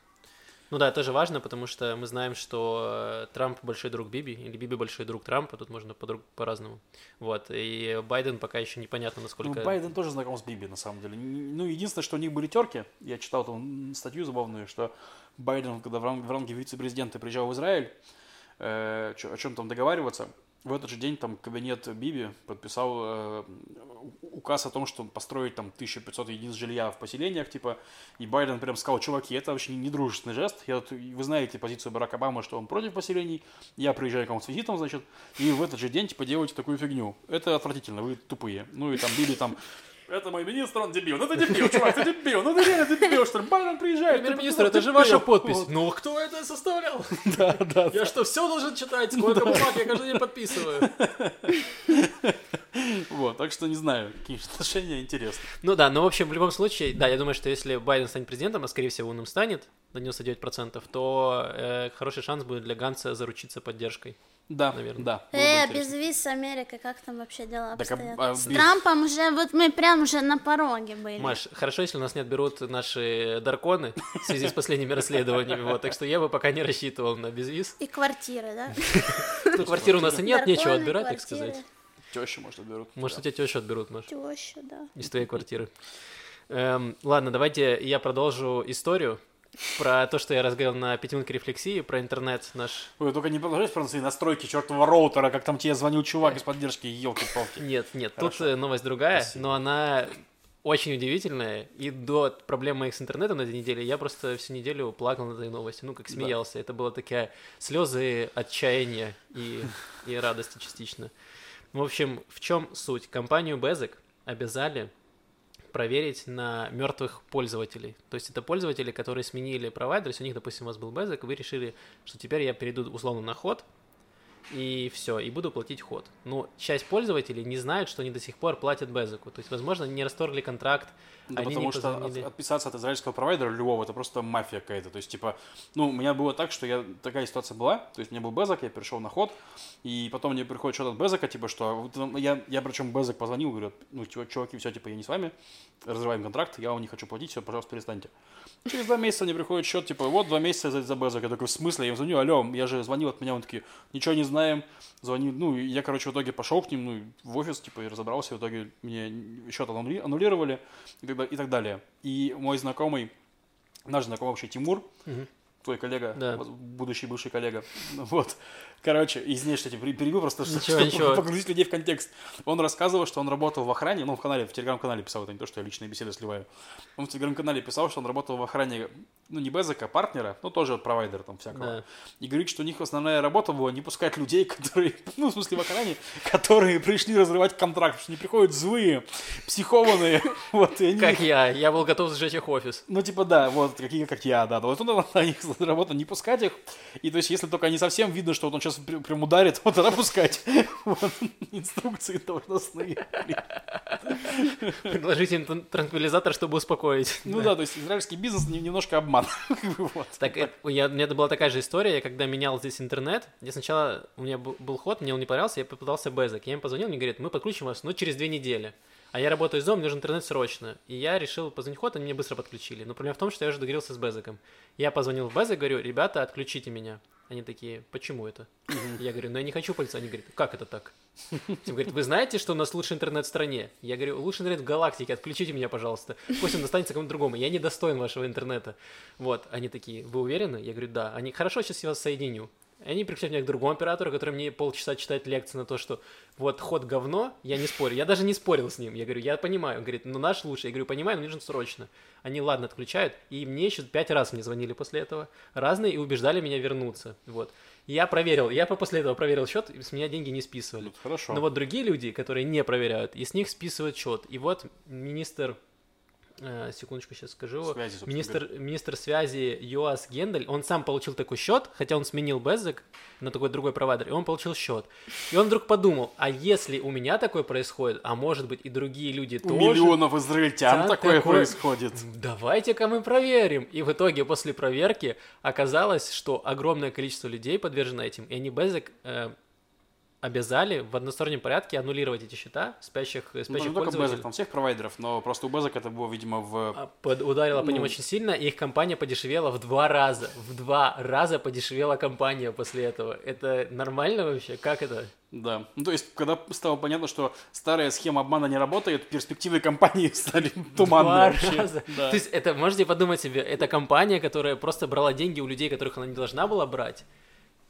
Ну да, это тоже важно, потому что мы знаем, что э, Трамп большой друг Биби, или Биби большой друг Трампа, тут можно по по-разному. Вот, и Байден пока еще непонятно, насколько... Ну, Байден тоже знаком с Биби, на самом деле. Ну, единственное, что у них были терки, я читал там статью забавную, что Байден, когда в в ранге вице-президента приезжал в Израиль, э, о чем там договариваться, в этот же день там кабинет Биби подписал э, указ о том, что построить там 1500 единиц жилья в поселениях, типа, и Байден прям сказал, чуваки, это вообще не дружественный жест, я, вы знаете позицию Барака Обамы, что он против поселений, я приезжаю к вам с визитом, значит, и в этот же день, типа, делаете такую фигню. Это отвратительно, вы тупые. Ну и там Биби там, это мой министр, он дебил. Ну ты дебил, чувак, ты дебил. Ну ты реально дебил, что ли? Байден приезжает. Премьер-министр, это же дебил». ваша подпись. Ну, кто это составлял? Да, да. Я что, все должен читать? Сколько бумаг я каждый день подписываю? Вот, так что не знаю, какие отношения интересны. Ну да, но в общем, в любом случае, да, я думаю, что если Байден станет президентом, а скорее всего он им станет, на 99%, то э, хороший шанс будет для Ганса заручиться поддержкой. Да, Наверное. да. Э, без виз с Америкой, как там вообще дела Так, а- обстоят? а С без- Трампом уже, вот мы прям уже на пороге были. Маш, хорошо, если у нас не отберут наши дарконы в связи с последними расследованиями, вот, так что я бы пока не рассчитывал на безвиз. И квартиры, да? Ну, квартиру у нас и нет, нечего отбирать, так квартиры. сказать. Тещу, может, отберут. Может, у тебя тещу отберут, Маш, Теща, да. из твоей квартиры. Эм, ладно, давайте я продолжу историю про то, что я разговаривал на пятиминутке рефлексии, про интернет наш. Ой, только не продолжайте про свои настройки чертового роутера, как там тебе звонил чувак из поддержки, елки-палки. Нет, нет, Хорошо. тут э, новость другая, Спасибо. но она очень удивительная. И до проблем моих с интернетом на этой неделе я просто всю неделю плакал над этой новостью, ну, как Да. смеялся. Это было такие слезы отчаяния и, и радости частично. В общем, в чем суть? Компанию Безек обязали проверить на мертвых пользователей. То есть это пользователи, которые сменили провайдер, если у них, допустим, у вас был Безек, и вы решили, что теперь я перейду условно на ход, и все, и буду платить ход. Но часть пользователей не знают, что они до сих пор платят Безеку. То есть, возможно, они не расторгли контракт, Да, они потому что от- отписаться от израильского провайдера любого, это просто мафия какая-то. То есть, типа, ну, у меня было так, что я, такая ситуация была, то есть, у меня был Безок, я перешел на ход, и потом мне приходит что-то от Безока, типа, что ну, я, я причем Безок позвонил, говорю, ну, чувак- чуваки, все, типа, я не с вами, разрываем контракт, я вам не хочу платить, все, пожалуйста, перестаньте. Через два месяца мне приходит счет, типа, вот два месяца за, за Безок. Я такой, в смысле? Я им звоню, алло, я же звонил от меня, он такие, ничего не знаем, звонил, ну, и я, короче, в итоге пошел к ним, ну, в офис, типа, и разобрался, в итоге мне счет аннули- аннулировали и и так далее. И мой знакомый, наш знакомый вообще Тимур, Мгм. твой коллега, Да. будущий бывший коллега, вот, короче, извини, что я тебя перебил, просто Ничего, чтобы ничего. погрузить людей в контекст. Он рассказывал, что он работал в охране, ну, в канале, в телеграм-канале писал, это не то, что я личные беседы сливаю. Он в телеграм-канале писал, что он работал в охране, ну, не Безека, а партнера, ну, тоже провайдера там всякого. Да. И говорит, что у них основная работа была не пускать людей, которые, ну, в смысле, в охране, которые пришли разрывать контракт, потому что они приходят злые, психованные, вот, и они... Как я, я был готов сжечь их офис. Ну, типа, да, вот, такие, как я, да. Вот он на их работа не пускать их. И то есть, если только не совсем видно, что вот он сейчас прям ударит, вот тогда пускать. Вот, инструкции должностные. Предложите им транквилизатор, чтобы успокоить. Ну да, то есть, израильский бизнес не- немножко обман. Вот. Так, э, я, у меня была такая же история, я когда менял здесь интернет, я сначала, у меня был, ход, мне он не понравился, я попытался Безок. Я им позвонил, мне говорят, мы подключим вас, ну, через две недели. А я работаю из дома, мне нужен интернет срочно. И я решил позвонить ход, они мне быстро подключили. Но проблема в том, что я уже договорился с Безоком. Я позвонил в Безок, говорю, ребята, отключите меня. Они такие, почему это? Я говорю, ну я не хочу пользоваться. Они говорят, как это так? Тим говорит, вы знаете, что у нас лучший интернет в стране? Я говорю, лучший интернет в галактике, отключите меня, пожалуйста. Пусть он достанется кому-то другому. Я не достоин вашего интернета. Вот, они такие, вы уверены? Я говорю, да. Они, хорошо, сейчас я вас соединю. И они переключают меня к другому оператору, который мне полчаса читает лекции на то, что вот ход говно, я не спорю. Я даже не спорил с ним. Я говорю, я понимаю. Он говорит, ну наш лучше. Я говорю, понимаю, но нужен срочно. Они, ладно, отключают. И мне еще пять раз мне звонили после этого. Разные и убеждали меня вернуться. Вот. Я проверил, я после этого проверил счет, и с меня деньги не списывали. Ну, хорошо. Но вот другие люди, которые не проверяют, и с них списывают счет. И вот министр секундочку сейчас скажу. Связи, министр, министр связи Йоас Гендель, он сам получил такой счет, хотя он сменил Безек на такой другой провайдер, и он получил счет. И он вдруг подумал, а если у меня такое происходит, а может быть и другие люди У тоже... миллионов израильтян Да, такое такое- происходит. Давайте-ка мы проверим. И в итоге после проверки оказалось, что огромное количество людей подвержено этим, и они Безек э, обязали в одностороннем порядке аннулировать эти счета спящих, Ну, спящих не только. Безок, там всех провайдеров, но просто у Безок это было, видимо, в... А, под- ударила по ним Ну. очень сильно, и их компания подешевела в два раза. В два раза подешевела компания после этого. Это нормально вообще? Как это? Да. Ну, то есть, когда стало понятно, что старая схема обмана не работает, перспективы компании стали туманные Два вообще. раза. Да. То есть это, можете подумать себе, это компания, которая просто брала деньги у людей, которых она не должна была брать,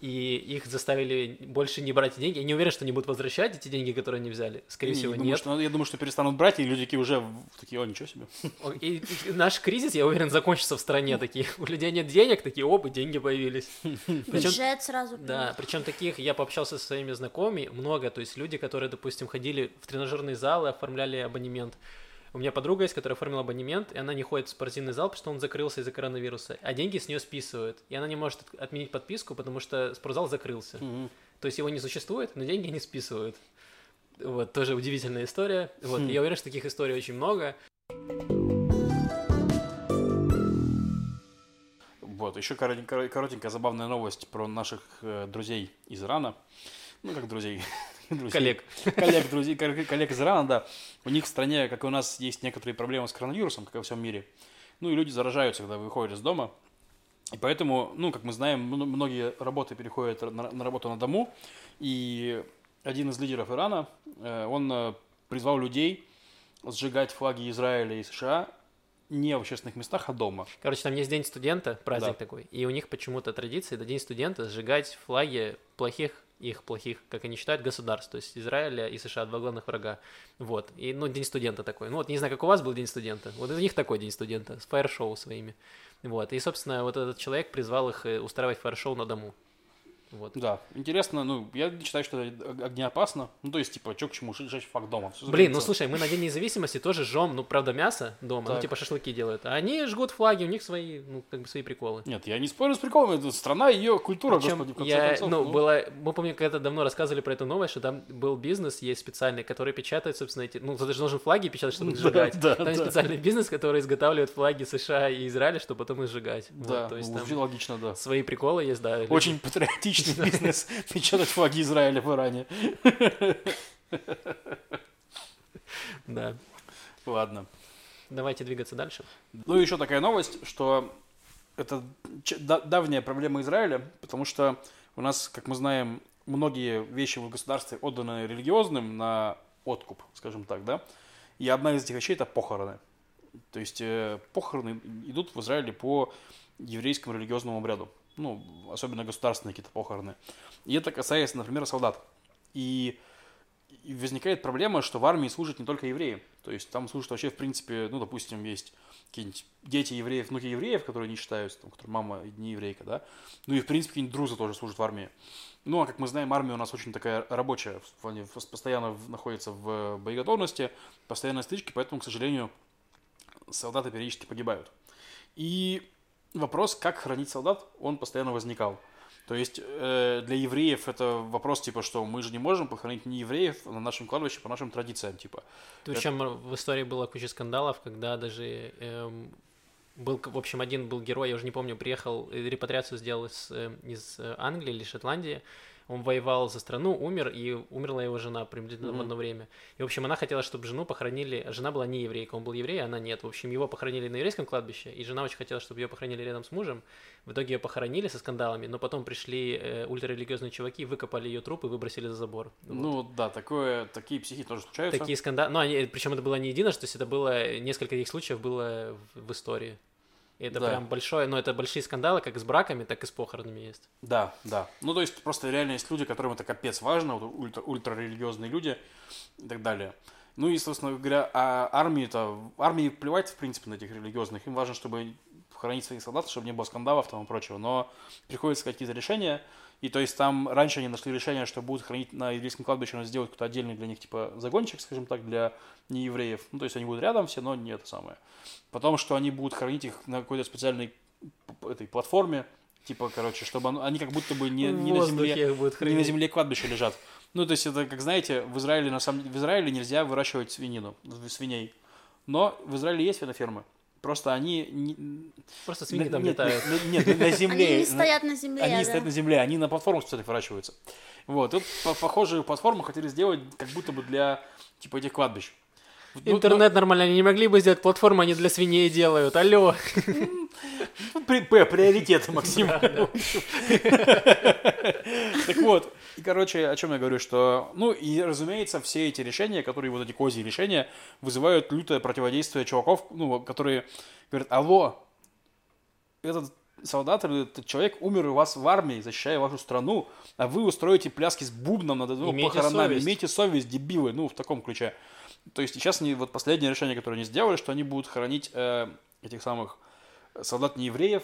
и их заставили больше не брать деньги. Я не уверен, что они будут возвращать эти деньги, которые они взяли. Скорее Не, всего, я думаю, нет. что- я думаю, что перестанут брать, и люди такие уже такие, о, ничего себе. И, и наш кризис, я уверен, закончится в стране такие. У людей нет денег, такие, и деньги появились. Причем Бюджет сразу. Да, причем таких, я пообщался со своими знакомыми, много, то есть люди, которые, допустим, ходили в тренажерные залы, оформляли абонемент. У меня подруга есть, которая оформила абонемент, и она не ходит в спортивный зал, потому что он закрылся из-за коронавируса, а деньги с нее списывают. И она не может от- отменить подписку, потому что спортзал закрылся. Мгм. То есть его не существует, но деньги не списывают. Вот, тоже удивительная история. Вот, и я уверен, что таких историй очень много. Вот, еще коротенькая, коротенькая забавная новость про наших э, друзей из Ирана. Ну, как друзей. Друзей. Коллег. Коллег, друзей, кол- коллег из Ирана, да. У них в стране, как и у нас, есть некоторые проблемы с коронавирусом, как и во всем мире. Ну, и люди заражаются, когда выходят из дома. И поэтому, ну, как мы знаем, мно- многие работы переходят на, на работу на дому. И один из лидеров Ирана, э, он э, призвал людей сжигать флаги Израиля и США не в общественных местах, а дома. Короче, там есть День студента, праздник Да. такой, и у них почему-то традиция, это День студента, сжигать флаги плохих, их плохих, как они считают, государств, то есть Израиля и США, два главных врага. Вот, и, ну, День студента такой. Ну, вот не знаю, как у вас был День студента, вот у них такой День студента, с фаер-шоу своими. Вот, и, собственно, вот этот человек призвал их э, устраивать фаер-шоу на дому. Вот. Да, интересно, ну, я считаю, что это огнеопасно. Ну, то есть, типа, чё к чему, сжечь факт дома. Блин, ну слушай, мы на День независимости тоже жжем, ну, правда, мясо дома, ну, Так. типа шашлыки делают, а они жгут флаги, у них свои, ну, как бы свои приколы. Нет, я не спорю с приколом, это страна, ее культура, Причем господи, в конце я, концов. ну, было, мы помню, когда давно рассказывали про эту новость, что там был бизнес, есть специальный, который печатает, собственно, эти, ну, ты же должен флаги печатать, чтобы их Да, сжигать. да, там есть да. специальный бизнес, который изготавливает флаги США и Израиля, чтобы потом их сжигать. Вот, Да, то есть ну, там очень логично, да. свои приколы есть, да. Очень патриотичный бизнес печатать флаги Израиля в Иране. Да. Ладно. Давайте двигаться дальше. Ну, еще такая новость, что это давняя проблема Израиля, потому что у нас, как мы знаем, многие вещи в государстве отданы религиозным на откуп, скажем так, да. И одна из этих вещей это похороны. То есть э, похороны идут в Израиле по еврейскому религиозному обряду. Ну, особенно государственные какие-то похороны. И это касается, например, солдат. И, и возникает проблема, что в армии служат не только евреи. То есть там служат вообще, в принципе, ну, допустим, есть какие-нибудь дети евреев, внуки евреев, которые не считаются, там, которые мама не еврейка, да. Ну и, в принципе, какие-нибудь друзы тоже служат в армии. Ну, а как мы знаем, армия у нас очень такая рабочая, в плане постоянно находится в боеготовности, постоянной стычке, поэтому, к сожалению, солдаты периодически погибают. И вопрос, как хранить солдат, он постоянно возникал. То есть э, для евреев это вопрос типа, что мы же не можем похоронить не евреев на нашем кладбище по нашим традициям, типа. Причем в истории было куча скандалов, когда даже эм, был, в общем, один был герой, я уже не помню, приехал, э, репатриацию сделал из, э, из э, Англии или Шотландии, Он воевал за страну, умер, и умерла его жена приблизительно Мгм. в одно время. И, в общем, она хотела, чтобы жену похоронили... Жена была не еврейка, он был еврей, а она нет. В общем, его похоронили на еврейском кладбище, и жена очень хотела, чтобы ее похоронили рядом с мужем. В итоге ее похоронили со скандалами, но потом пришли э, ультрарелигиозные чуваки, выкопали ее труп и выбросили за забор. Вот. Ну да, такое, такие психи тоже случаются. Такие скандалы. Ну, они, причем это было не единожды, то есть это было несколько таких случаев было в, в истории. И это Да. прям большое, но это большие скандалы, как с браками, так и с похоронами есть. Да, да. Ну, то есть, просто реально есть люди, которым это капец важно, вот ультра, ультрарелигиозные люди и так далее. Ну и, собственно говоря, а армии-то, армии плевать, в принципе, на этих религиозных. Им важно, чтобы хранить своих солдат, чтобы не было скандалов там и прочего. Но приходится какие-то решения. И то есть там раньше они нашли решение, что будут хранить на еврейском кладбище, но сделать какой-то отдельный для них, типа, загончик, скажем так, для неевреев. Ну, то есть они будут рядом все, но не это самое. Потом, что они будут хранить их на какой-то специальной этой платформе, типа, короче, чтобы оно- они как будто бы не, не на земле, не на земле кладбища лежат. Ну, то есть это, как знаете, в Израиле, на самом в Израиле нельзя выращивать свинину, свиней. Но в Израиле есть свинофермы. Просто они... не- Просто свиньи там нет, летают. на- Нет, на земле. Они не на- стоят на земле, Они да. стоят на земле, они на платформах специальных выращиваются. Вот, тут по- похожие платформы хотели сделать как будто бы для, типа, этих кладбищ. Ну, Интернет нормально, они не могли бы сделать платформу, они для свиней делают. Алло. ну, П, приоритеты, Максим. Так вот, и, короче, о чем я говорю, что, ну, и, разумеется, все эти решения, которые, вот эти козьи решения, вызывают лютое противодействие чуваков, ну, которые говорят, алло, этот солдат или этот человек умер у вас в армии, защищая вашу страну, а вы устроите пляски с бубном над его Имейте похоронами. совесть. Имейте совесть, дебилы, ну, в таком ключе. То есть сейчас они, вот последнее решение, которое они сделали, что они будут хоронить э, этих самых солдат неевреев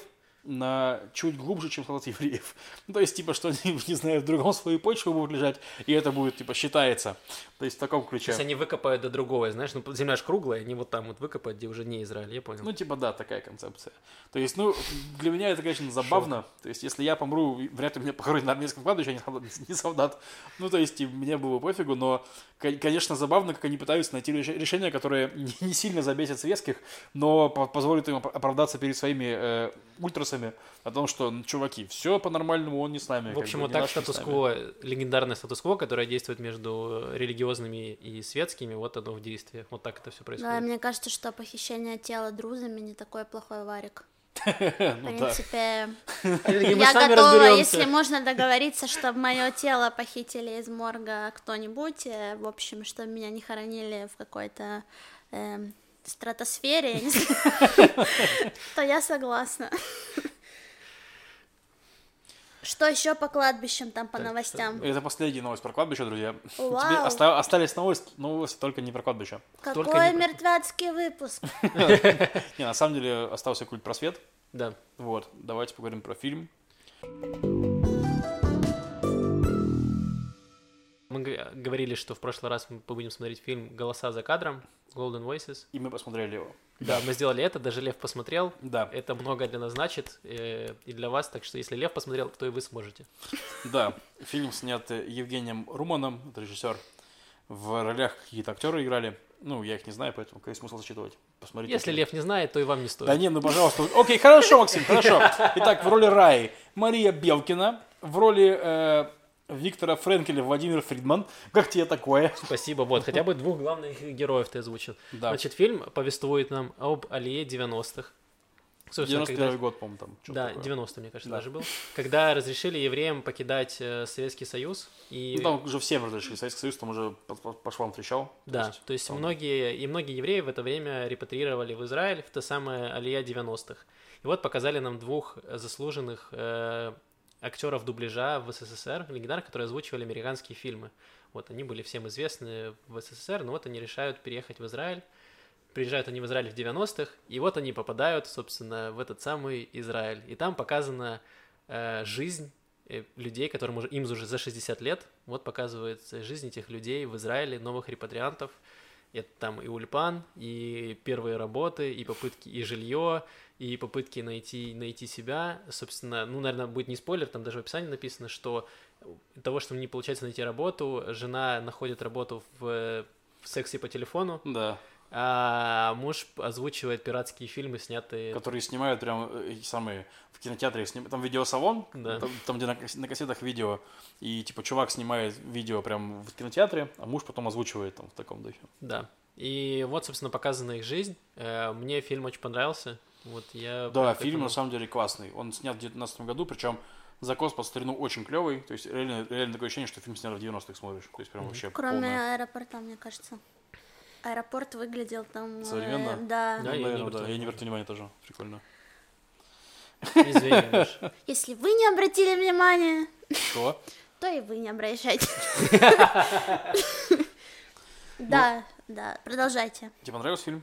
на чуть глубже, чем солдат евреев. Ну, то есть, типа, что они, не знаю, в другом слое почвы будут лежать, и это будет, типа, считается. То есть, в таком То ключе. есть они выкопают до другого, знаешь, ну земля же круглая, они вот там вот выкопают, где уже не Израиль, я понял. Ну, типа, да, такая концепция. То есть, ну, для меня это, конечно, забавно. То есть, если я помру, вряд ли меня похоронят на армейском кладбище, а не солдат. не солдат. Ну, то есть, и мне было пофигу, но, кон- конечно, забавно, как они пытаются найти реш- решение, которое не- сильно забесит светских, но по- позволит им оп- оправдаться перед своими э, ультрасами о том, что, ну, чуваки, все по-нормальному, он не с нами. В общем, бы, вот так статус-кво, легендарное статус-кво, которое действует между религиозными и светскими, вот оно в действии. Вот так это все Да, происходит. мне кажется, что похищение тела друзами не такой плохой варик. В Ну, да. принципе, я готова, если можно договориться, чтобы мое тело похитили из морга кто-нибудь, э, в общем, чтобы меня не хоронили в какой-то эм, стратосфере, я не знаю, то я согласна. Что еще по кладбищам там, по Так, новостям? Это последняя новость про кладбище, друзья. Вау. Оста- остались новости, новости только не про кладбище. только Какой не- мертвяцкий выпуск? Не, на самом деле остался культ просвет. Да. Вот, давайте поговорим про фильм. Мы говорили, что в прошлый раз мы будем смотреть фильм «Голоса за кадром», Golden Voices. И мы посмотрели его. Да, мы сделали это, даже Лев посмотрел. Да, Это много для нас значит э, и для вас, так что если Лев посмотрел, то и вы сможете. да. Фильм снят э, Евгением Руманом, это режиссер. В ролях какие-то актеры играли. Ну, я их не знаю, поэтому какой смысл зачитывать? Посмотрите. Если. Лев не знает, то и вам не стоит. Да не, ну пожалуйста. Окей, хорошо, Максим, хорошо. Итак, в роли Раи Мария Белкина, в роли э, Виктора Френкеля Владимир Фридман. Как тебе такое? Спасибо, вот, хотя бы двух главных героев ты озвучил. Да. Значит, фильм повествует нам об Алие 90-х. Собственно, 91 когда- год, по-моему, там. Да, такое. 90 мне кажется, Да. даже был. Когда разрешили евреям покидать э, Советский Союз. И... Ну, там уже всем разрешили. Советский Союз там уже по, по- по швам трещал. Да, то есть, там- многие, и многие евреи в это время репатриировали в Израиль в то самое Алия 90-х. И вот показали нам двух заслуженных э, актеров дубляжа в СССР, легендарных, которые озвучивали американские фильмы. Вот они были всем известны в СССР, но вот они решают переехать в Израиль. Приезжают они в Израиль в 90-х, и вот они попадают, собственно, в этот самый Израиль. И там показана э, жизнь э, людей, которым уже, им уже за 60 лет. Вот показывается жизнь этих людей в Израиле, новых репатриантов. Это там и ульпан, и первые работы, и попытки, и жилье, и попытки найти, найти себя. Собственно, ну, наверное, будет не спойлер, там даже в описании написано, что того, что не получается найти работу, жена находит работу в, в сексе по телефону, Да. А муж озвучивает пиратские фильмы, снятые... Которые снимают прям э, эти самые в кинотеатре. Сним... Там видеосалон, Да. там, там, где на, на кассетах видео. И типа чувак снимает видео прям в кинотеатре, а муж потом озвучивает там в таком духе. Да. И вот, собственно, показана их жизнь. Э, Мне фильм очень понравился. Вот я... Да, фильм на самом деле классный. Он снят в 2019 году, причем закос по старину очень клевый. То есть реально, реально такое ощущение, что фильм снят в 90-х смотришь. То есть прям вообще Кроме полное. аэропорта, мне кажется. Аэропорт выглядел там... э, Современно? да. Да, я не Наверное, да. Я не обратил внимания тоже. Прикольно. Извини. Если вы не обратили внимания, Что? то и вы не обращайте. Ну. Да, да, продолжайте. Тебе понравился фильм?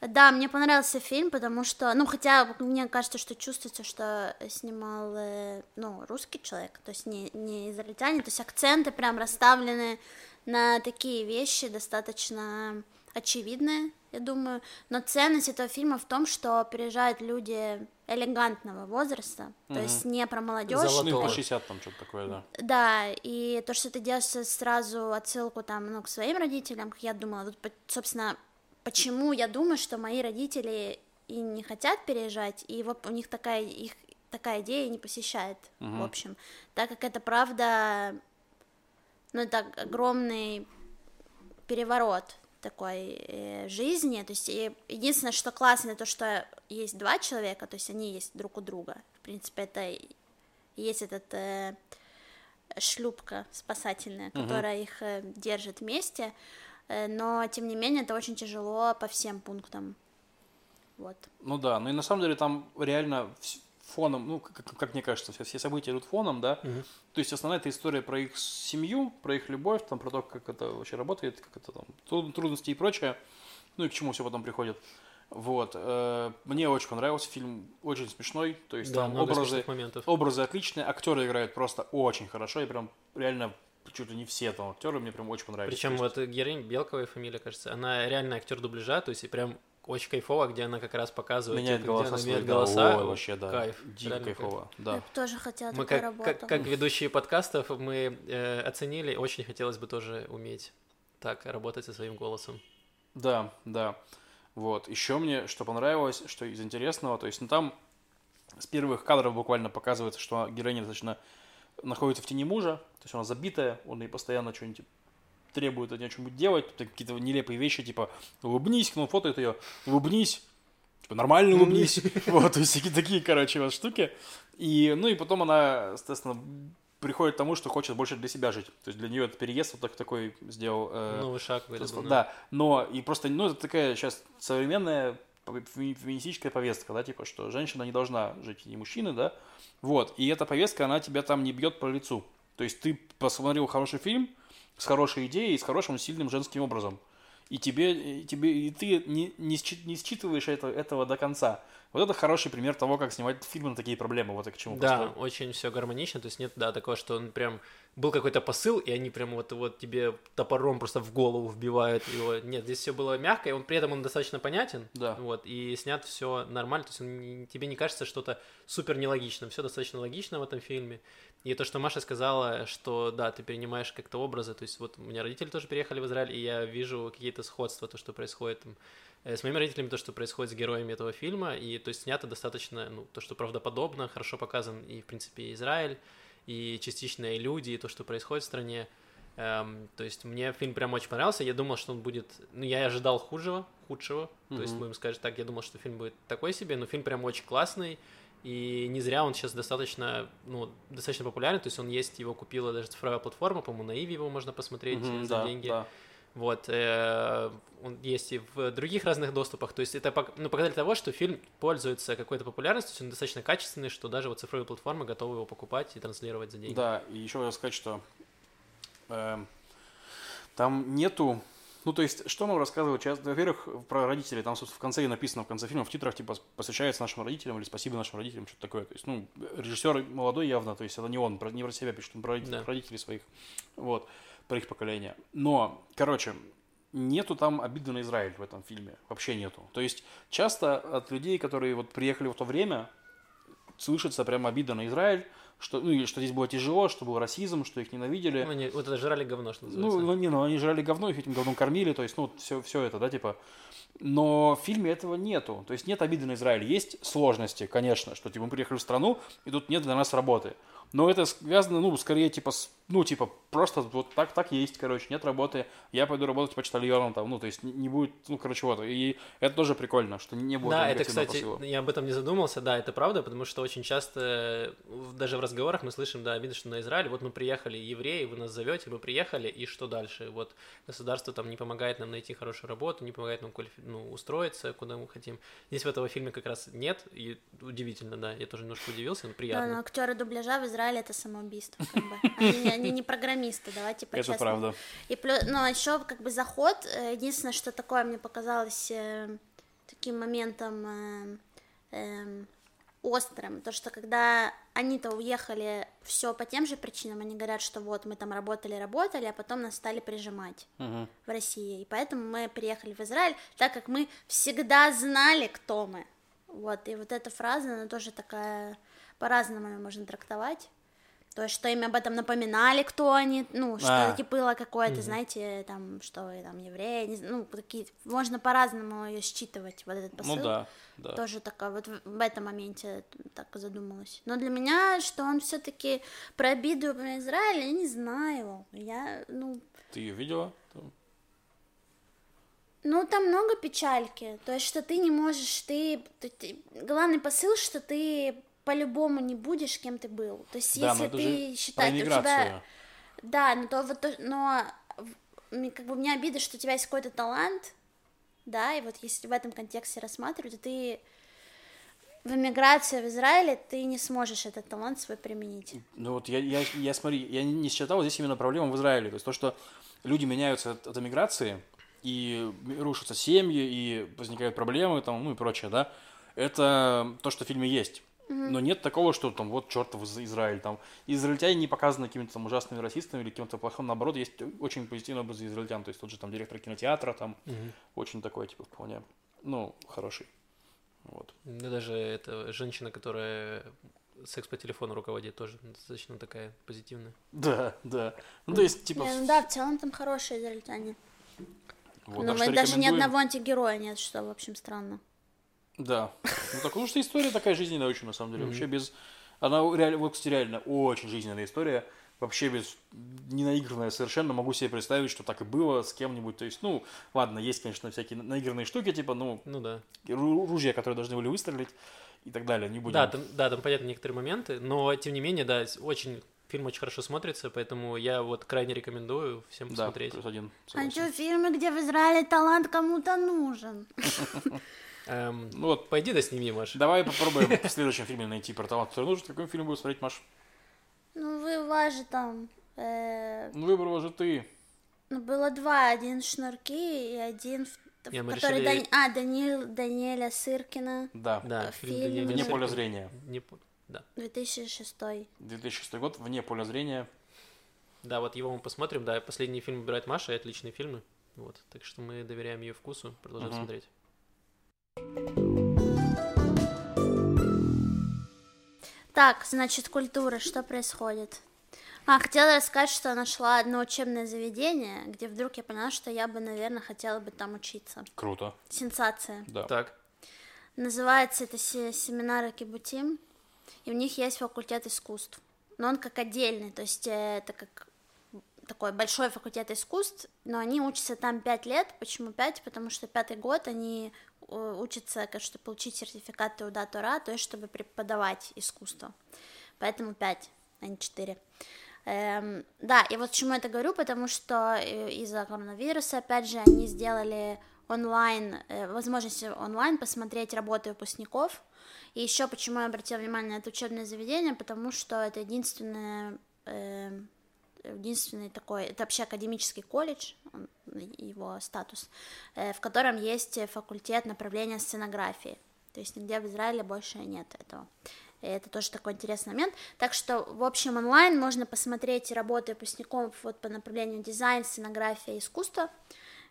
Да, мне понравился фильм, потому что, ну, хотя мне кажется, что чувствуется, что снимал, э, ну, русский человек, то есть не, не израильтянин, то есть акценты прям расставлены на такие вещи достаточно очевидные, я думаю, но ценность этого фильма в том, что приезжают люди элегантного возраста, то есть не про молодежь, им по Готово. 60 там что-то такое, да. да, и то, что ты делаешь сразу отсылку там, ну, к своим родителям, как я думала, вот, собственно, почему я думаю, что мои родители и не хотят переезжать, и вот у них такая, их такая идея не посещает, в общем, так как это правда, ну, это огромный переворот такой э, жизни, то есть и единственное, что классно, то, что есть два человека, то есть они есть друг у друга, в принципе, это есть этот э, шлюпка спасательная, которая их э, держит вместе, э, но тем не менее это очень тяжело по всем пунктам, вот. Ну да, ну и на самом деле там реально фоном, ну, как, как- мне кажется, все, все события идут фоном, да. То есть основная эта история про их семью, про их любовь, там, про то, как это вообще работает, как это там, тру- трудности и прочее, ну и к чему все потом приходит. Вот. э, Мне очень понравился фильм, очень смешной, то есть Да, там образы, образы отличные, актеры играют просто очень хорошо, и прям реально чуть ли не все там актеры мне прям очень понравились. Причем вот героиня Белковая фамилия, кажется, она реально актер дубляжа, то есть и прям очень кайфово, где она как раз показывает, меняет типа, где голоса она свои, меняет голоса. ой, вообще, да, Кайф. дико кайф. кайфово, Я да. бы тоже хотела Мы как, работу. как, как ведущие подкастов мы э, оценили, очень хотелось бы тоже уметь так работать со своим голосом. Да, да. Вот. Еще мне что понравилось, что из интересного, то есть, ну там с первых кадров буквально показывается, что героиня достаточно находится в тени мужа, то есть она забитая, он ей постоянно что-нибудь требует от нее что-нибудь делать, какие-то нелепые вещи, типа улыбнись, ну, фотоет ее, улыбнись, типа нормально улыбнись, вот, то есть всякие такие, короче, вот штуки. И, ну, и потом она, естественно, приходит к тому, что хочет больше для себя жить. То есть для нее этот переезд вот так, такой сделал э, Новый шаг какой-то Просто, был, да, но и просто, ну, это такая сейчас современная феми- феминистическая повестка, да, типа, что женщина не должна жить и мужчины, да, вот, и эта повестка, она тебя там не бьет по лицу, то есть ты посмотрел хороший фильм с хорошей идеей, с хорошим сильным женским образом, и тебе, и тебе, и ты не, не считываешь это, этого до конца. Вот это хороший пример того, как снимать фильмы на такие проблемы, вот я к чему Да, просто- очень все гармонично, то есть нет, да, такого, что он прям был какой-то посыл, и они прям вот, вот тебе топором просто в голову вбивают его. Нет, здесь все было мягко, и он при этом он достаточно понятен. Да. Вот, и снят все нормально, то есть он тебе не кажется что-то супер нелогичным, все достаточно логично в этом фильме. И то, что Маша сказала, что да, ты перенимаешь как-то образы, то есть вот у меня родители тоже переехали в Израиль, и я вижу какие-то сходства, то, что происходит там с моими родителями, то, что происходит с героями этого фильма, и то есть снято достаточно, ну, то, что правдоподобно, хорошо показан и, в принципе, Израиль, и частично и люди, и то, что происходит в стране. Эм, то есть мне фильм прям очень понравился, я думал, что он будет, ну, я ожидал худшего, худшего, то есть, будем сказать так, я думал, что фильм будет такой себе, но фильм прям очень классный, и не зря он сейчас достаточно, ну, достаточно популярен, то есть он есть, его купила даже цифровая платформа, по-моему, на Иви его можно посмотреть Мгм, за да, деньги. да. Вот, э, он есть и в других разных доступах. То есть это ну, показатель того, что фильм пользуется какой-то популярностью, то есть он достаточно качественный, что даже вот цифровые платформы готовы его покупать и транслировать за деньги. Да, и еще хотел сказать, что эм, там нету... Ну, то есть, что нам рассказывают часто? Во-первых, про родителей. Там, собственно, в конце и написано, в конце фильма, в титрах, типа, посвящается нашим родителям или спасибо нашим родителям, что-то такое. То есть, ну, режиссер молодой явно, то есть, это не он, не про себя пишет, он про родителей, Да. про родителей своих. Вот, про их поколение. Но, короче, нету там обиды на Израиль в этом фильме. Вообще нету. То есть, часто от людей, которые вот приехали в то время, слышится прям обида на Израиль, что, ну, и что здесь было тяжело, что был расизм, что их ненавидели. Ну, они вот это жрали говно, что Ну, называется. ну, не, ну они жрали говно, их этим говном кормили, то есть, ну, все, все это, да, типа. Но в фильме этого нету. То есть нет обиды на Израиль. Есть сложности, конечно, что типа мы приехали в страну, и тут нет для нас работы. Но это связано, ну, скорее, типа, с, ну, типа, просто вот так, так есть, короче, нет работы, я пойду работать почтальоном там, ну, то есть не- будет, ну, короче, вот. И это тоже прикольно, что не было Да, это, кстати, посыла. я об этом не задумался, да, это правда, потому что очень часто, э, даже в разговорах мы слышим, да, видно, что на Израиль, вот мы приехали, евреи, вы нас зовете, мы приехали, и что дальше? Вот государство там не помогает нам найти хорошую работу, не помогает нам квалифи- ну, устроиться, куда мы хотим. Здесь в этого фильме как раз нет, и удивительно, да, я тоже немножко удивился, но Да, приятно. но актеры дубляжа в Израиле это самоубийство, как бы. Они, они не программисты, давайте Это по-честному. правда. И плюс, но еще как бы заход, э, единственное, что такое мне показалось э, таким моментом э, эм, острым, то что когда они-то уехали все по тем же причинам, они говорят, что вот мы там работали, работали, а потом нас стали прижимать Мгм. в России, и поэтому мы приехали в Израиль, так как мы всегда знали, кто мы. Вот, и вот эта фраза, она тоже такая, по-разному ее можно трактовать. То есть, что им об этом напоминали, кто они, ну, что А. типа было какое-то, знаете, там, что там евреи, не ну, такие, можно по-разному ее считывать, вот этот посыл. Ну да, да. Тоже такая, вот в, в этом моменте так задумалась. Но для меня, что он все-таки про обиду про Израиль, я не знаю. Я, ну, Ты ее видела? Ну, там много печальки. То есть, что ты не можешь, ты... ты- ты- Главный посыл, что ты по-любому не будешь, кем ты был. То есть, Да, если ты считаешь, у тебя... Да, но то вот... то- Но мне- как бы у меня обида, что у тебя есть какой-то талант, да, и вот если в этом контексте рассматривать, ты в эмиграции в Израиле ты не сможешь этот талант свой применить. Ну вот я, я, я смотри, я не считал здесь именно проблема в Израиле. То есть то, что люди меняются от, от эмиграции, и рушатся семьи, и возникают проблемы, там, ну и прочее, да, это то, что в фильме есть. Но нет такого, что там вот чертов из- Израиль, там израильтяне не показаны какими-то там ужасными расистами или каким-то плохим, наоборот, есть очень позитивный образ израильтян, то есть тот же там директор кинотеатра, там очень такой, типа, вполне, ну, хороший. Вот. Да даже эта женщина, которая секс по телефону руководит, тоже достаточно такая позитивная. Да, да. Ну, то есть, типа, Не, ну да, в целом там хорошие израильтяне. вот, Ну, даже ни рекомендуем. одного антигероя нет, что, в общем, странно. Да. Ну, так, потому что история такая жизненная очень, на самом деле. Вообще без... Она реально, вот, кстати, реально очень жизненная история. Вообще без... Не наигранная совершенно. Могу себе представить, что так и было с кем-нибудь. То есть, ну, ладно, есть, конечно, всякие наигранные штуки, типа, ну, Ну да. ру- ружья, которые должны были выстрелить и так далее. Не будем... Да, там, да, там понятно некоторые моменты, но тем не менее, да, очень фильм очень хорошо смотрится, поэтому я вот крайне рекомендую всем Да, посмотреть. плюс один. А согласен. что, фильмы, где в Израиле талант кому-то нужен? Эм, Ну вот, пойди да сними, Маш. давай попробуем в следующем фильме найти про талант, который нужен. Какой фильм будешь смотреть, Маш? Ну, вы, же там... э, Ну, выбрала же ты. ну, было два. Один «Шнурки» и один, в- Не, мы который... решили- Дани- А, Даниил, Даниэля Сыркина, Да. Да, фильм фильм Вне поля зрения. Не Да. 2006. 2006 год, вне поля зрения. да, вот его мы посмотрим. Да, последний фильм выбирает Маша, и отличные фильмы. Вот, так что мы доверяем ее вкусу, продолжаем Мгм. смотреть. Так, значит, культура, что происходит? А, хотела рассказать, что нашла одно учебное заведение, где вдруг я поняла, что я бы, наверное, хотела бы там учиться. Круто. Сенсация. Да. Так, Называется это се- семинары Кибутим, и у них есть факультет искусств. Но он как отдельный, то есть э, это как такой большой факультет искусств, но они учатся там пять лет. Почему пять? Потому что пятый год они учатся, как, чтобы получить сертификат Теуда Тора, то есть чтобы преподавать искусство. Поэтому пять, а не четыре. Эм, да, и вот почему я это говорю, потому что э, из-за коронавируса, опять же, они сделали онлайн, э, возможность онлайн посмотреть работы выпускников. И еще почему я обратила внимание на это учебное заведение, потому что это единственное, э, единственный такой, это вообще академический колледж, его статус, э, в котором есть факультет направления сценографии. То есть нигде в Израиле больше нет этого. И это тоже такой интересный момент. Так что, в общем, онлайн можно посмотреть работы выпускников вот по направлению дизайн, сценография, искусство.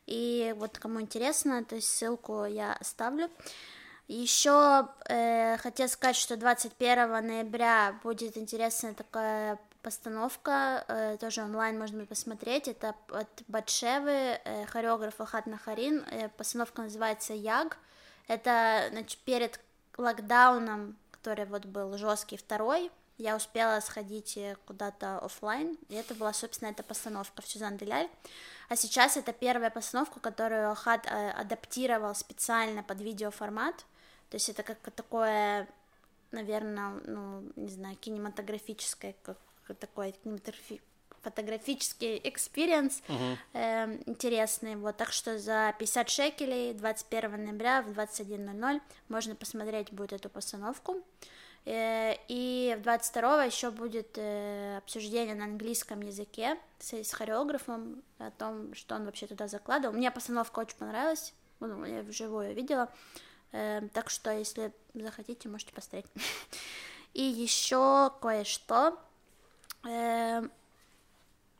И вот кому интересно, то есть ссылку я оставлю. Еще э, хотел сказать, что 21 ноября будет интересная такая постановка, э, тоже онлайн можно посмотреть. Это от Батшевы, э, хореограф Ахат Нахарин. Э, постановка называется Яг. Это значит, перед локдауном, который вот был жесткий второй, я успела сходить э, куда-то офлайн, и это была, собственно, эта постановка в Сюзан Деляль. А сейчас это первая постановка, которую Ахат э, адаптировал специально под видеоформат, то есть это как такое, наверное, ну, не знаю, кинематографическое, как такой фотографический experience угу. э, интересный, вот, так что за 50 шекелей 21 ноября в 21.00 можно посмотреть будет эту постановку, э, и в 22 еще будет э, обсуждение на английском языке с, с хореографом о том, что он вообще туда закладывал, мне постановка очень понравилась, ну, я вживую видела, э, так что, если захотите, можете посмотреть. И еще кое-что,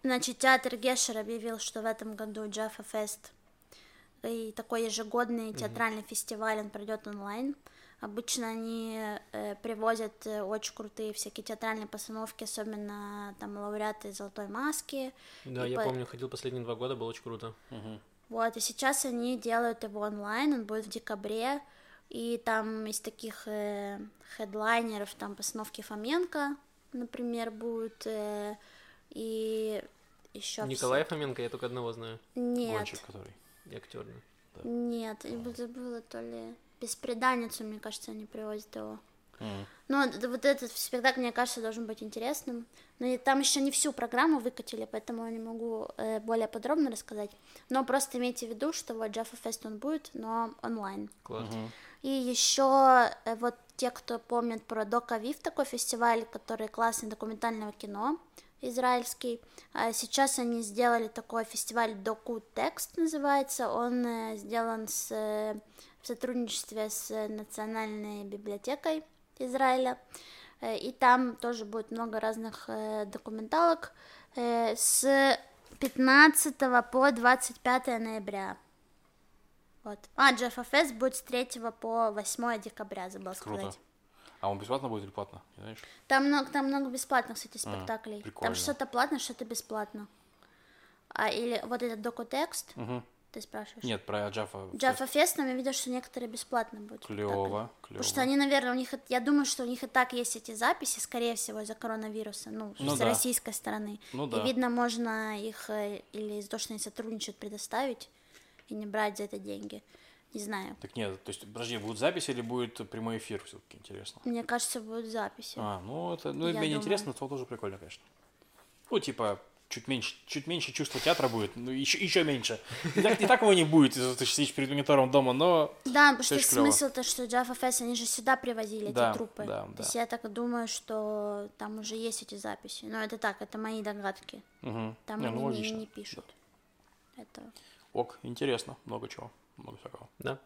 Значит, театр Гешер объявил, что в этом году Джаффа Фест и такой ежегодный театральный mm-hmm. фестиваль, он пройдет онлайн. Обычно они э, привозят э, очень крутые всякие театральные постановки, особенно там лауреаты Золотой маски. Да, я по... помню, ходил последние два года, было очень круто. Угу. Вот, и сейчас они делают его онлайн, он будет в декабре, и там из таких э, хедлайнеров, там постановки Фоменко, например, будут, э, и еще Николай все... Фоменко, я только одного знаю. Нет. Гонщик, который. И актер, да. Нет, я забыла то ли... Беспреданницу, мне кажется, они привозят его. Mm. Ну, вот этот спектакль, мне кажется, должен быть интересным. Но и там еще не всю программу выкатили, поэтому я не могу э, более подробно рассказать. Но просто имейте в виду, что вот Джеффа Фест он будет, но онлайн. Класс. Mm-hmm. И еще э, вот те, кто помнит про Дока Вив, такой фестиваль, который классный документального кино израильский. А сейчас они сделали такой фестиваль Доку Текст называется. Он э, сделан с, э, в сотрудничестве с Национальной библиотекой Израиля. Э, и там тоже будет много разных документалок с 15 по 25 ноября. Вот. А, Джеффа Фест будет с 3 по 8 декабря, забыл Круто. сказать. А он бесплатно будет или платно? Не знаешь? Там много, там много бесплатных, кстати, спектаклей. А, там что-то платно, что-то бесплатно. А или вот этот докутекст, угу. Ты спрашиваешь? Нет, про Джаффа. Джаффа Фест, но я видел, что некоторые бесплатно будут. Клево, клево. Потому что они, наверное, у них, я думаю, что у них и так есть эти записи, скорее всего, из-за коронавируса, ну, ну с да. российской стороны. Ну да. И видно, можно их э, или они сотрудничают, предоставить и не брать за это деньги. Не знаю. Так нет, то есть, подожди, будет запись или будет прямой эфир все-таки интересно? Мне кажется, будет запись. А, ну это, ну мне думаю... интересно, то тоже прикольно, конечно. Ну, типа, чуть меньше, чуть меньше чувства театра будет, ну еще, еще меньше. И так, и так его не будет, если ты сидишь перед монитором дома, но... Да, потому что смысл-то, что Java Fest, они же сюда привозили да, эти трупы. Да, да. То есть я так думаю, что там уже есть эти записи. Но это так, это мои догадки. Угу. Там не, ну, они не, не пишут. Да. Это... Ок, интересно, много чего много всякого. Да.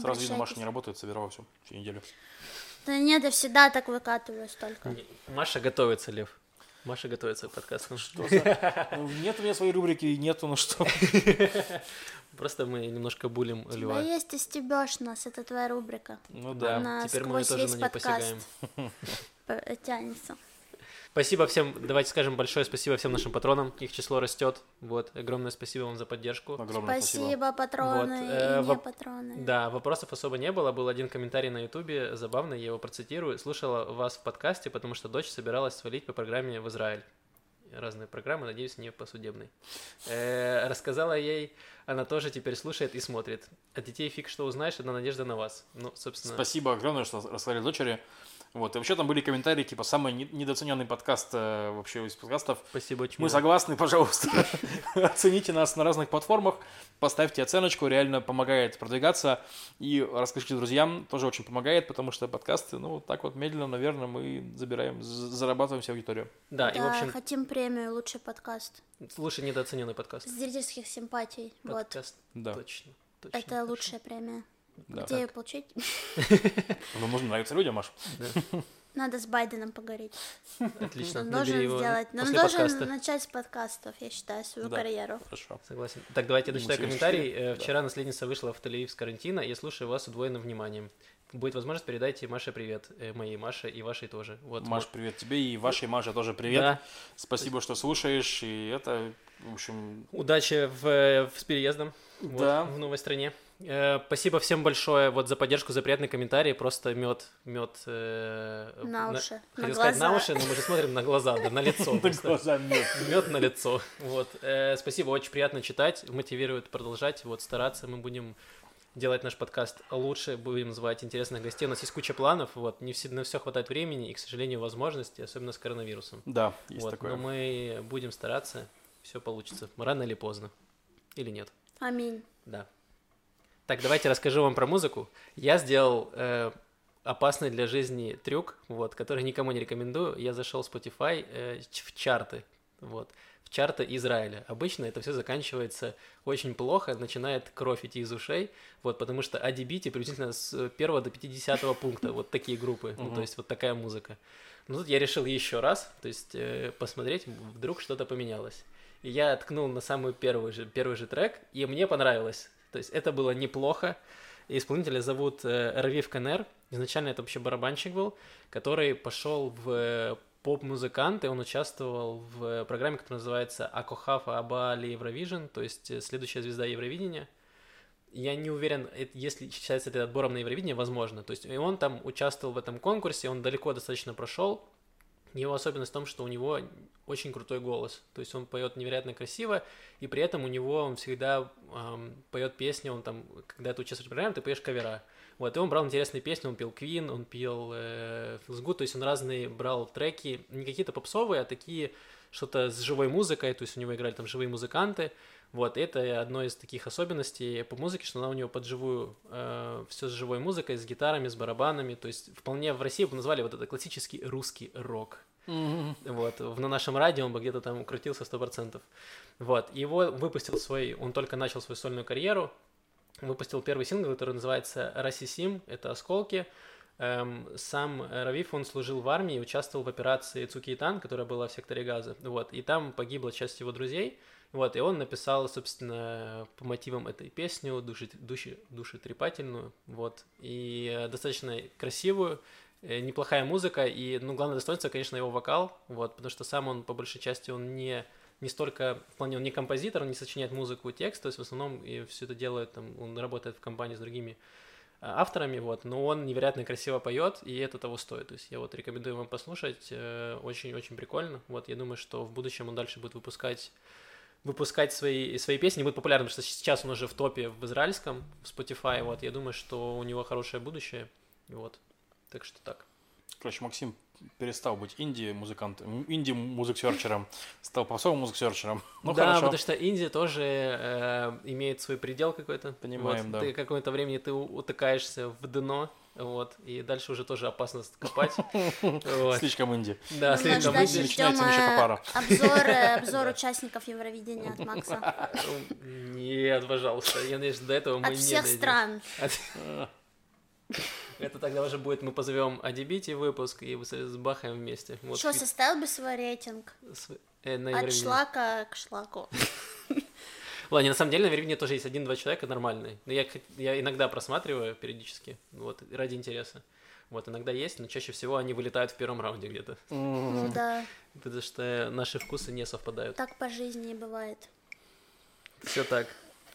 Сразу видно, Маша не работает, собирала все, всю неделю. Да нет, я всегда так выкатываю столько. Маша готовится, Лев. Маша готовится к подкасту. Что за... Ну, нет у меня своей рубрики, нету, ну что. Просто мы немножко булим Льва. Да есть, ты стебешь нас, это твоя рубрика. Ну да. Она Теперь мы тоже на нее посягаем. Тянется. Спасибо всем, давайте скажем большое спасибо всем нашим патронам, их число растет. Вот, огромное спасибо вам за поддержку. Огромное спасибо, спасибо. патроны вот, э, и не патроны. Да, вопросов особо не было, был один комментарий на ютубе, забавный, я его процитирую. Слушала вас в подкасте, потому что дочь собиралась свалить по программе в Израиль. Разные программы, надеюсь, не по судебной. Э, рассказала ей, она тоже теперь слушает и смотрит. От детей фиг что узнаешь, одна надежда на вас. Ну, собственно... Спасибо огромное, что рассказали дочери. Вот, и вообще там были комментарии, типа, самый недооцененный подкаст э, вообще из подкастов. Спасибо, очень Мы согласны, пожалуйста. Оцените нас на разных платформах, поставьте оценочку, реально помогает продвигаться. И расскажите друзьям, тоже очень помогает, потому что подкасты, ну, так вот медленно, наверное, мы забираем, зарабатываем себе аудиторию. Да, и в общем... хотим премию «Лучший подкаст». Лучший недооцененный подкаст. Зрительских симпатий, подкаст. вот. Да. Точно. точно Это лучшая премия. Да, Где ее получить? Ну, нужно нравиться людям, Маш. Надо с Байденом поговорить. Отлично. Он должен его сделать, он должен подкаста. начать с подкастов, я считаю, свою Да. карьеру. Хорошо. Согласен. Так, давайте я дочитаю комментарий. Э, да. Вчера наследница вышла в Тель-Авив с карантина. Я слушаю вас с удвоенным вниманием. Будет возможность, передайте Маше привет. Э, Моей Маше и вашей тоже. Вот, Маш, вот. привет тебе и вашей Маше тоже привет. Да. Спасибо, что слушаешь. И это, в общем, Удачи в, э, в- с переездом вот, Да. в новой стране. Э, Спасибо всем большое вот за поддержку, за приятные комментарии. Просто мед, мед. На уши, на Хотел сказать на глаза. уши, но мы же смотрим на глаза, да, на лицо. просто. глазами. Мед на лицо. Вот. Э, спасибо, очень приятно читать, мотивирует продолжать, вот стараться. Мы будем делать наш подкаст лучше, будем звать интересных гостей. У нас есть куча планов, вот, не все, на все хватает времени и, к сожалению, возможностей, особенно с коронавирусом. Да, есть вот, такое. но мы будем стараться, все получится, рано или поздно. Или нет. Аминь. Да. Так, давайте расскажу вам про музыку. Я сделал э, опасный для жизни трюк, вот, который никому не рекомендую. Я зашел в Spotify э, в чарты, вот, в чарты Израиля. Обычно это все заканчивается очень плохо, начинает кровь идти из ушей, вот, потому что ADBT приблизительно с 1 до 50 пункта, вот такие группы, ну, то есть вот такая музыка. Ну, тут я решил еще раз, то есть э, посмотреть, вдруг что-то поменялось. И я ткнул на самый первый же, первый же трек, и мне понравилось. То есть это было неплохо. Исполнителя зовут э, Равив Канер. Изначально это вообще барабанщик был, который пошел в э, поп-музыкант, и он участвовал в программе, которая называется Акохафа Абали Евровижн, то есть э, следующая звезда Евровидения. Я не уверен, если считается это отбором на Евровидение, возможно. То есть и он там участвовал в этом конкурсе, он далеко достаточно прошел. Его особенность в том, что у него очень крутой голос. То есть он поет невероятно красиво, и при этом у него он всегда эм, поет песни, он там, когда ты участвуешь в программе, ты поешь кавера. Вот, и он брал интересные песни, он пел Queen, он пел э, Feels Good, то есть он разные брал треки, не какие-то попсовые, а такие что-то с живой музыкой, то есть у него играли там живые музыканты. Вот, это одно из таких особенностей по музыке, что она у него под живую, э, все с живой музыкой, с гитарами, с барабанами, то есть вполне в России бы назвали вот это классический русский рок. Вот, в- на нашем радио он бы где-то там крутился 100%. Вот, его выпустил свой, он только начал свою сольную карьеру, выпустил первый сингл, который называется «Расисим», это «Осколки». Эм, сам Равиф, он служил в армии, участвовал в операции Цукейтан, которая была в секторе Газа, вот, и там погибла часть его друзей, вот, и он написал, собственно, по мотивам этой песню, души, души, душетрепательную, вот, и э, достаточно красивую, э, неплохая музыка, и, ну, главное достоинство, конечно, его вокал, вот, потому что сам он, по большей части, он не, не столько, в плане, он не композитор, он не сочиняет музыку и текст, то есть в основном и все это делает, там, он работает в компании с другими а, авторами, вот, но он невероятно красиво поет, и это того стоит. То есть я вот рекомендую вам послушать, э, очень-очень прикольно. Вот, я думаю, что в будущем он дальше будет выпускать выпускать свои, свои песни, будет популярным, потому что сейчас он уже в топе в израильском, в Spotify, вот, я думаю, что у него хорошее будущее, вот, так что так. Короче, Максим перестал быть инди-музыкантом, инди-музык-серчером, стал попсовым музык-серчером. Ну, да, хорошо. потому что Индия тоже э, имеет свой предел какой-то. Понимаем, Вот, да. Ты какое-то времени ты утыкаешься в дно, вот, и дальше уже тоже опасно копать. Вот. Слишком инди. Да, слишком инди. начинается Миша Капара. обзор, обзор участников Евровидения от Макса. Нет, пожалуйста, я надеюсь, до этого мы От не всех дойдем. стран. От- Это тогда уже будет, мы позовем Адибити выпуск и с- с Бахаем вместе. Вот, Что, составил бы свой рейтинг? с- э, на От шлака к шлаку. Ладно, на самом деле на Евровидении тоже есть один-два человека нормальные. Но я, я иногда просматриваю периодически, вот, ради интереса. Вот, иногда есть, но чаще всего они вылетают в первом раунде где-то. Ну да, Потому что наши вкусы не совпадают. так по жизни и бывает. Все так.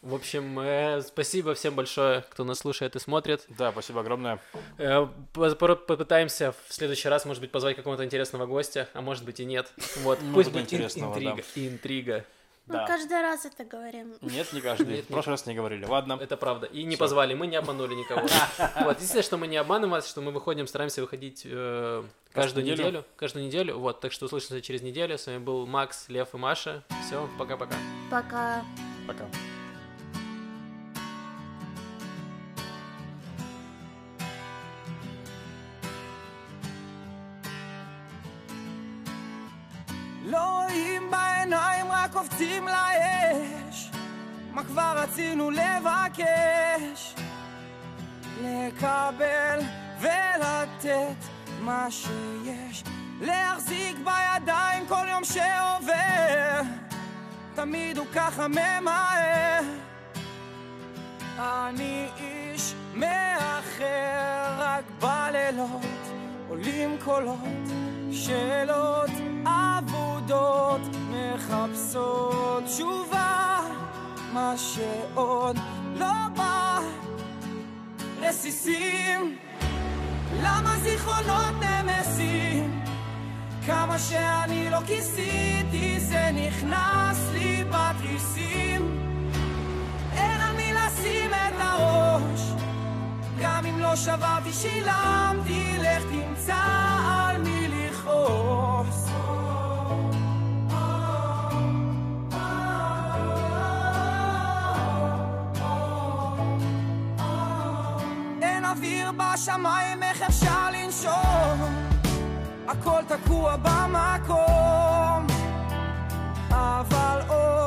В общем, э, спасибо всем большое, кто нас слушает и смотрит. Да, спасибо огромное. Э, по- по- Попытаемся в следующий раз, может быть, позвать какого-то интересного гостя, а может быть и нет. Вот, пусть будет интрига. Интрига. Мы Да. каждый раз это говорим. Нет, не каждый. Нет, В прошлый раз не говорили. Ладно. Это правда. И не Всё. позвали, мы не обманули никого. Вот, единственное, что мы не обманываем вас, что мы выходим, стараемся выходить э, каждую неделю. неделю. Каждую неделю. Вот, так что услышимся через неделю. С вами был Макс, Лев и Маша. Все, пока-пока. Пока. Пока. לא בעיניים, רק קופצים לאש. מה כבר רצינו לבקש? לקבל ולתת מה שיש להחזיק בידיים כל יום שעובר תמיד הוא ככה ממהר אני איש מאחר רק בלילות עולים קולות שאלות אבודות מחפשות תשובה מה שעוד לא בא. רסיסים למה זיכרונות נמסים? כמה שאני לא כיסיתי זה נכנס לי בתריסים. אין על מי לשים את הראש גם אם לא שברתי שילמתי לך תמצא על מי בשמיים איך אפשר לנשום הכל תקוע במקום אבל עוד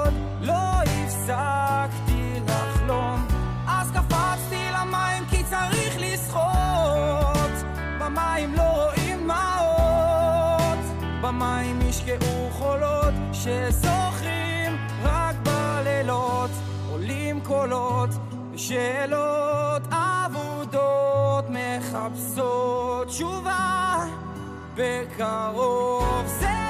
שזוכרים רק בלילות עולים קולות ושאלות אבודות מחפשות תשובה בקרוב. זה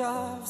of